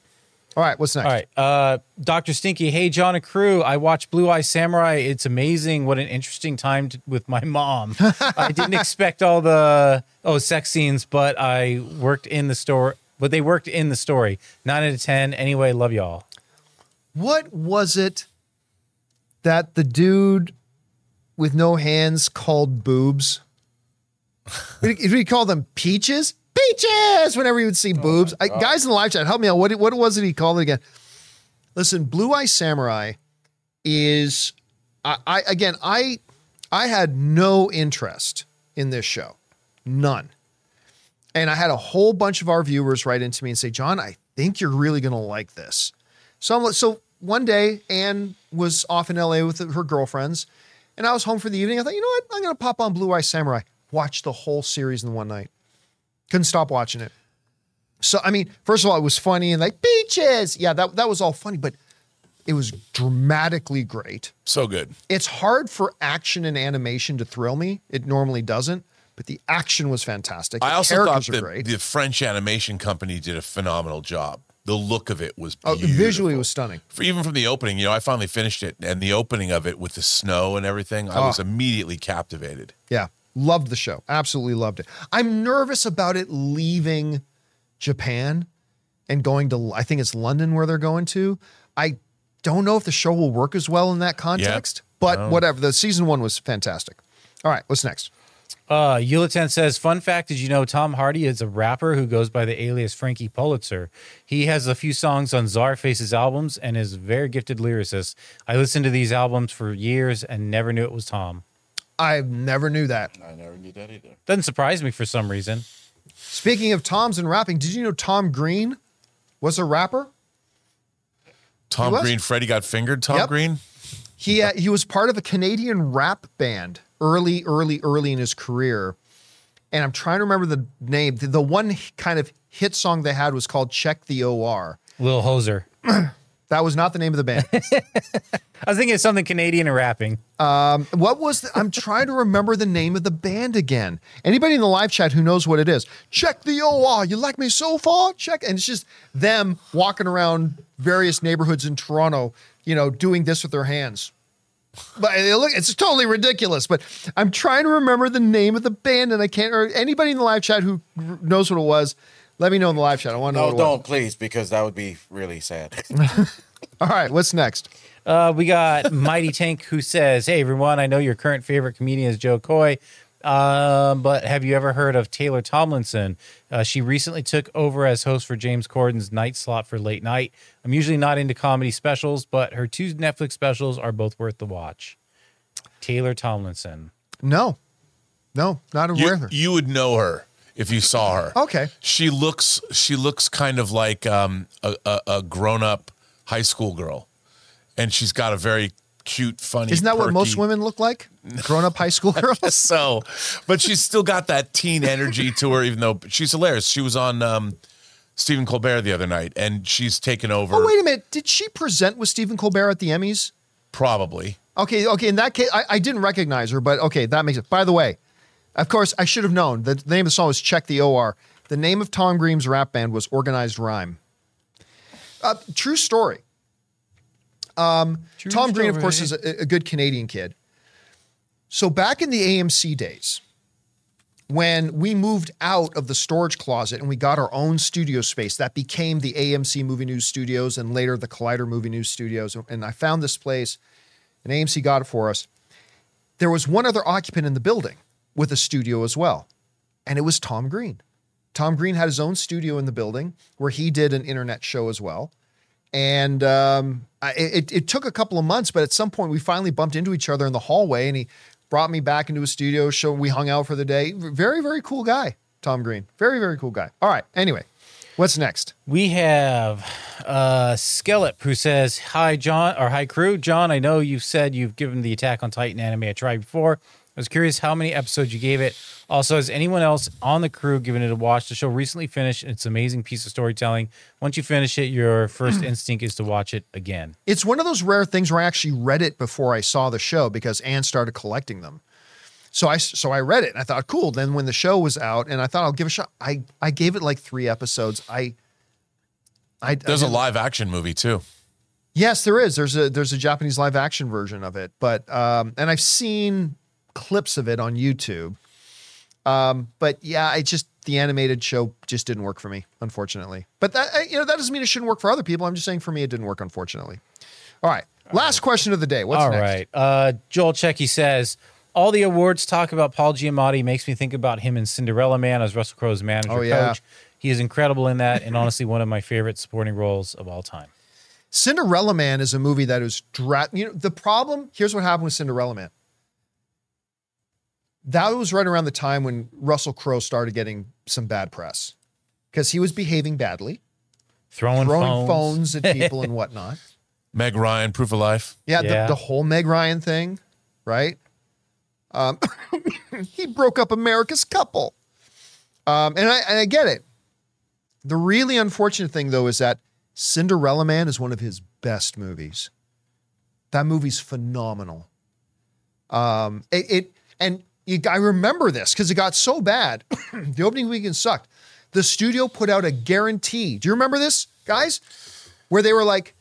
All right, what's next? All right, uh, Doctor Stinky. Hey, John and crew. I watched Blue Eye Samurai. It's amazing. What an interesting time to, with my mom. [LAUGHS] I didn't expect all the oh sex scenes, but I worked in the store. But they worked in the story. Nine out of ten. Anyway, love y'all. What was it that the dude with no hands called boobs? Did he, call them peaches? Peaches! Whenever you would see oh boobs. I, guys in the live chat, help me out. What, what was it he called it again? Listen, Blue Eye Samurai is I, I again I I had no interest in this show. None. And I had a whole bunch of our viewers write into me and say, John, I think you're really gonna like this. So, I'm, so one day, Anne was off in LA with her girlfriends, and I was home for the evening. I thought, you know what? I'm going to pop on Blue Eye Samurai, watch the whole series in one night. Couldn't stop watching it. So, I mean, first of all, it was funny and like beaches. Yeah, that, that was all funny, but it was dramatically great. So good. It's hard for action and animation to thrill me. It normally doesn't, but the action was fantastic. The I also thought that great. the French animation company did a phenomenal job. The look of it was Oh, visually, it was stunning. For, even from the opening, you know, I finally finished it, and the opening of it with the snow and everything, I was Oh. immediately captivated. Yeah, loved the show. Absolutely loved it. I'm nervous about it leaving Japan and going to, I think it's London where they're going to. I don't know if the show will work as well in that context, but whatever. The season one was fantastic. All right, what's next? Uh, Yulitan says, "Fun fact: Did you know Tom Hardy is a rapper who goes by the alias Frankie Pulitzer? He has a few songs on Czarface's albums and is a very gifted lyricist. I listened to these albums for years and never knew it was Tom. I never knew that. I never knew that either. Doesn't surprise me for some reason. Speaking of Toms and rapping, did you know Tom Green was a rapper? Tom? Green, Freddy got fingered. Tom Yep. Green, He uh, he was part of a Canadian rap band early, early, early in his career, and I'm trying to remember the name. The, the one kind of hit song they had was called "Check the OR." Lil Hoser. [CLEARS THROAT] That was not the name of the band. [LAUGHS] I was thinking of something Canadian and rapping. what was the, I'm trying to remember the name of the band again. Anybody in the live chat who knows what it is? Check the OR. You like me so far? Check, and it's just them walking around various neighborhoods in Toronto, you know, doing this with their hands. But look, it's totally ridiculous. But I'm trying to remember the name of the band, and I can't. Or anybody in the live chat who knows what it was, let me know in the live chat. I want to know. No, what it was. don't please, because that would be really sad. [LAUGHS] [LAUGHS] All right, what's next? Uh, we got Mighty Tank who says, Hey everyone, I know your current favorite comedian is Jo Koy. Um, but have you ever heard of Taylor Tomlinson? Uh, she recently took over as host for James Corden's night slot for late night. I'm usually not into comedy specials, but her two Netflix specials are both worth the watch. Taylor Tomlinson. No, no, not aware You, of her. you would know her if you saw her. Okay. She looks she looks kind of like um, a, a, a grown up high school girl, and she's got a very cute, funny. Isn't that what most women look like? Grown up high school [LAUGHS] girls? [LAUGHS] So, but she's still got that teen energy to her, even though she's hilarious. She was on um, Stephen Colbert the other night, and she's taken over. Oh, wait a minute. Did she present with Stephen Colbert at the Emmys? Probably. Okay, okay. In that case, I, I didn't recognize her, but okay, that makes it. By the way, of course, I should have known. The, the name of the song was Check the OR. The name of Tom Green's rap band was Organized Rhyme. Uh, true story. Um, Tom Green, of course, is a, a good Canadian kid. So back in the AMC days, when we moved out of the storage closet and we got our own studio space, that became the AMC Movie News Studios and later the Collider Movie News Studios. And I found this place, and AMC got it for us. There was one other occupant in the building with a studio as well, and it was Tom Green. Tom Green had his own studio in the building where he did an internet show as well. And um, I, it, it took a couple of months, but at some point we finally bumped into each other in the hallway, and he brought me back into a studio. Show we hung out for the day. Very very cool guy, Tom Green. Very very cool guy. All right. Anyway, what's next? We have uh Skellep who says, Hi John or hi crew. John, I know you've said you've given the Attack on Titan anime a try before. I was curious how many episodes you gave it. Also, has anyone else on the crew given it a watch? The show recently finished. It's an amazing piece of storytelling. Once you finish it, your first [CLEARS THROAT] instinct is to watch it again. It's one of those rare things where I actually read it before I saw the show because Anne started collecting them. So I so I read it and I thought, cool. Then when the show was out and I thought I'll give it a shot, I I gave it like three episodes. I I There's I a live action movie too. Yes, there is. There's a there's a Japanese live action version of it, but um, and I've seen clips of it on YouTube. Um, but yeah, I just the animated show just didn't work for me, unfortunately. But that you know that doesn't mean it shouldn't work for other people. I'm just saying for me it didn't work, unfortunately. All right, last question of the day. What's All next? right. Uh, Joel Checky says, all the awards talk about Paul Giamatti makes me think about him in Cinderella Man as Russell Crowe's manager Oh, yeah. coach. He is incredible in that, and honestly, one of my favorite supporting roles of all time. Cinderella Man is a movie that is dra- you know the problem here's what happened with Cinderella Man. That was right around the time when Russell Crowe started getting some bad press because he was behaving badly, Throwing, throwing phones. phones, at people and [LAUGHS] whatnot. Meg Ryan, Proof of Life. Yeah, Yeah. The, the whole Meg Ryan thing, right? Um, [COUGHS] he broke up America's couple. Um, and, I, and I get it. The really unfortunate thing, though, is that Cinderella Man is one of his best movies. That movie's phenomenal. Um, it, it and you, I remember this because it got so bad. [COUGHS] the opening weekend sucked. The studio put out a guarantee. Do you remember this, guys? Where they were like,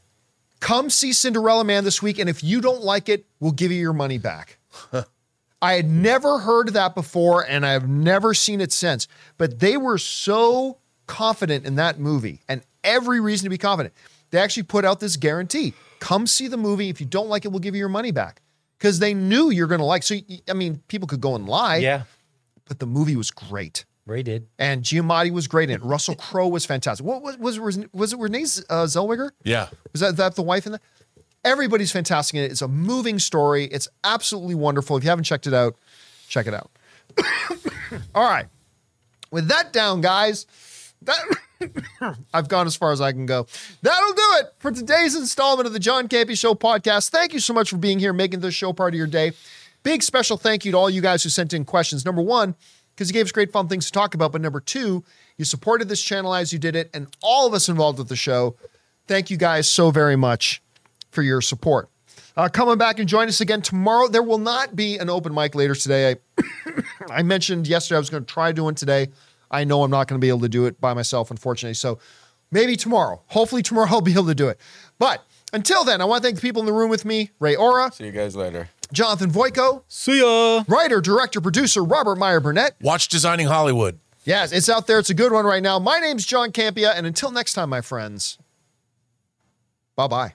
come see Cinderella Man this week, and if you don't like it, we'll give you your money back. [LAUGHS] I had never heard that before, and I've never seen it since. But they were so confident in that movie, and every reason to be confident. They actually put out this guarantee: come see the movie. If you don't like it, we'll give you your money back. Because they knew you're going to like. So I mean, people could go and lie, Yeah, but the movie was great. Ray did. And Giamatti was great in it. Russell Crowe was fantastic. What was was was, was it Renee uh, Zellweger? Yeah. Was that, that the wife in that? Everybody's fantastic in it. It's a moving story. It's absolutely wonderful. If you haven't checked it out, check it out. [COUGHS] All right. With that down, guys, that [LAUGHS] I've gone as far as I can go. That'll do it for today's installment of the John Campea Show podcast. Thank you so much for being here, making this show part of your day. Big special thank you to all you guys who sent in questions. Number one, because you gave us great fun things to talk about. But number two, you supported this channel as you did it, and all of us involved with the show. Thank you guys so very much for your support. Uh, coming back and join us again tomorrow. There will not be an open mic later today. I, [COUGHS] I mentioned yesterday I was going to try doing today. I know I'm not going to be able to do it by myself, unfortunately. So maybe tomorrow. Hopefully tomorrow [LAUGHS] I'll be able to do it. But until then, I want to thank the people in the room with me: Ray Aura. See you guys later. Jonathan Voico, See ya. writer, director, producer Robert Meyer Burnett. Watch Designing Hollywood. Yes, it's out there. It's a good one right now. My name's John Campea, and until next time, my friends. Bye bye.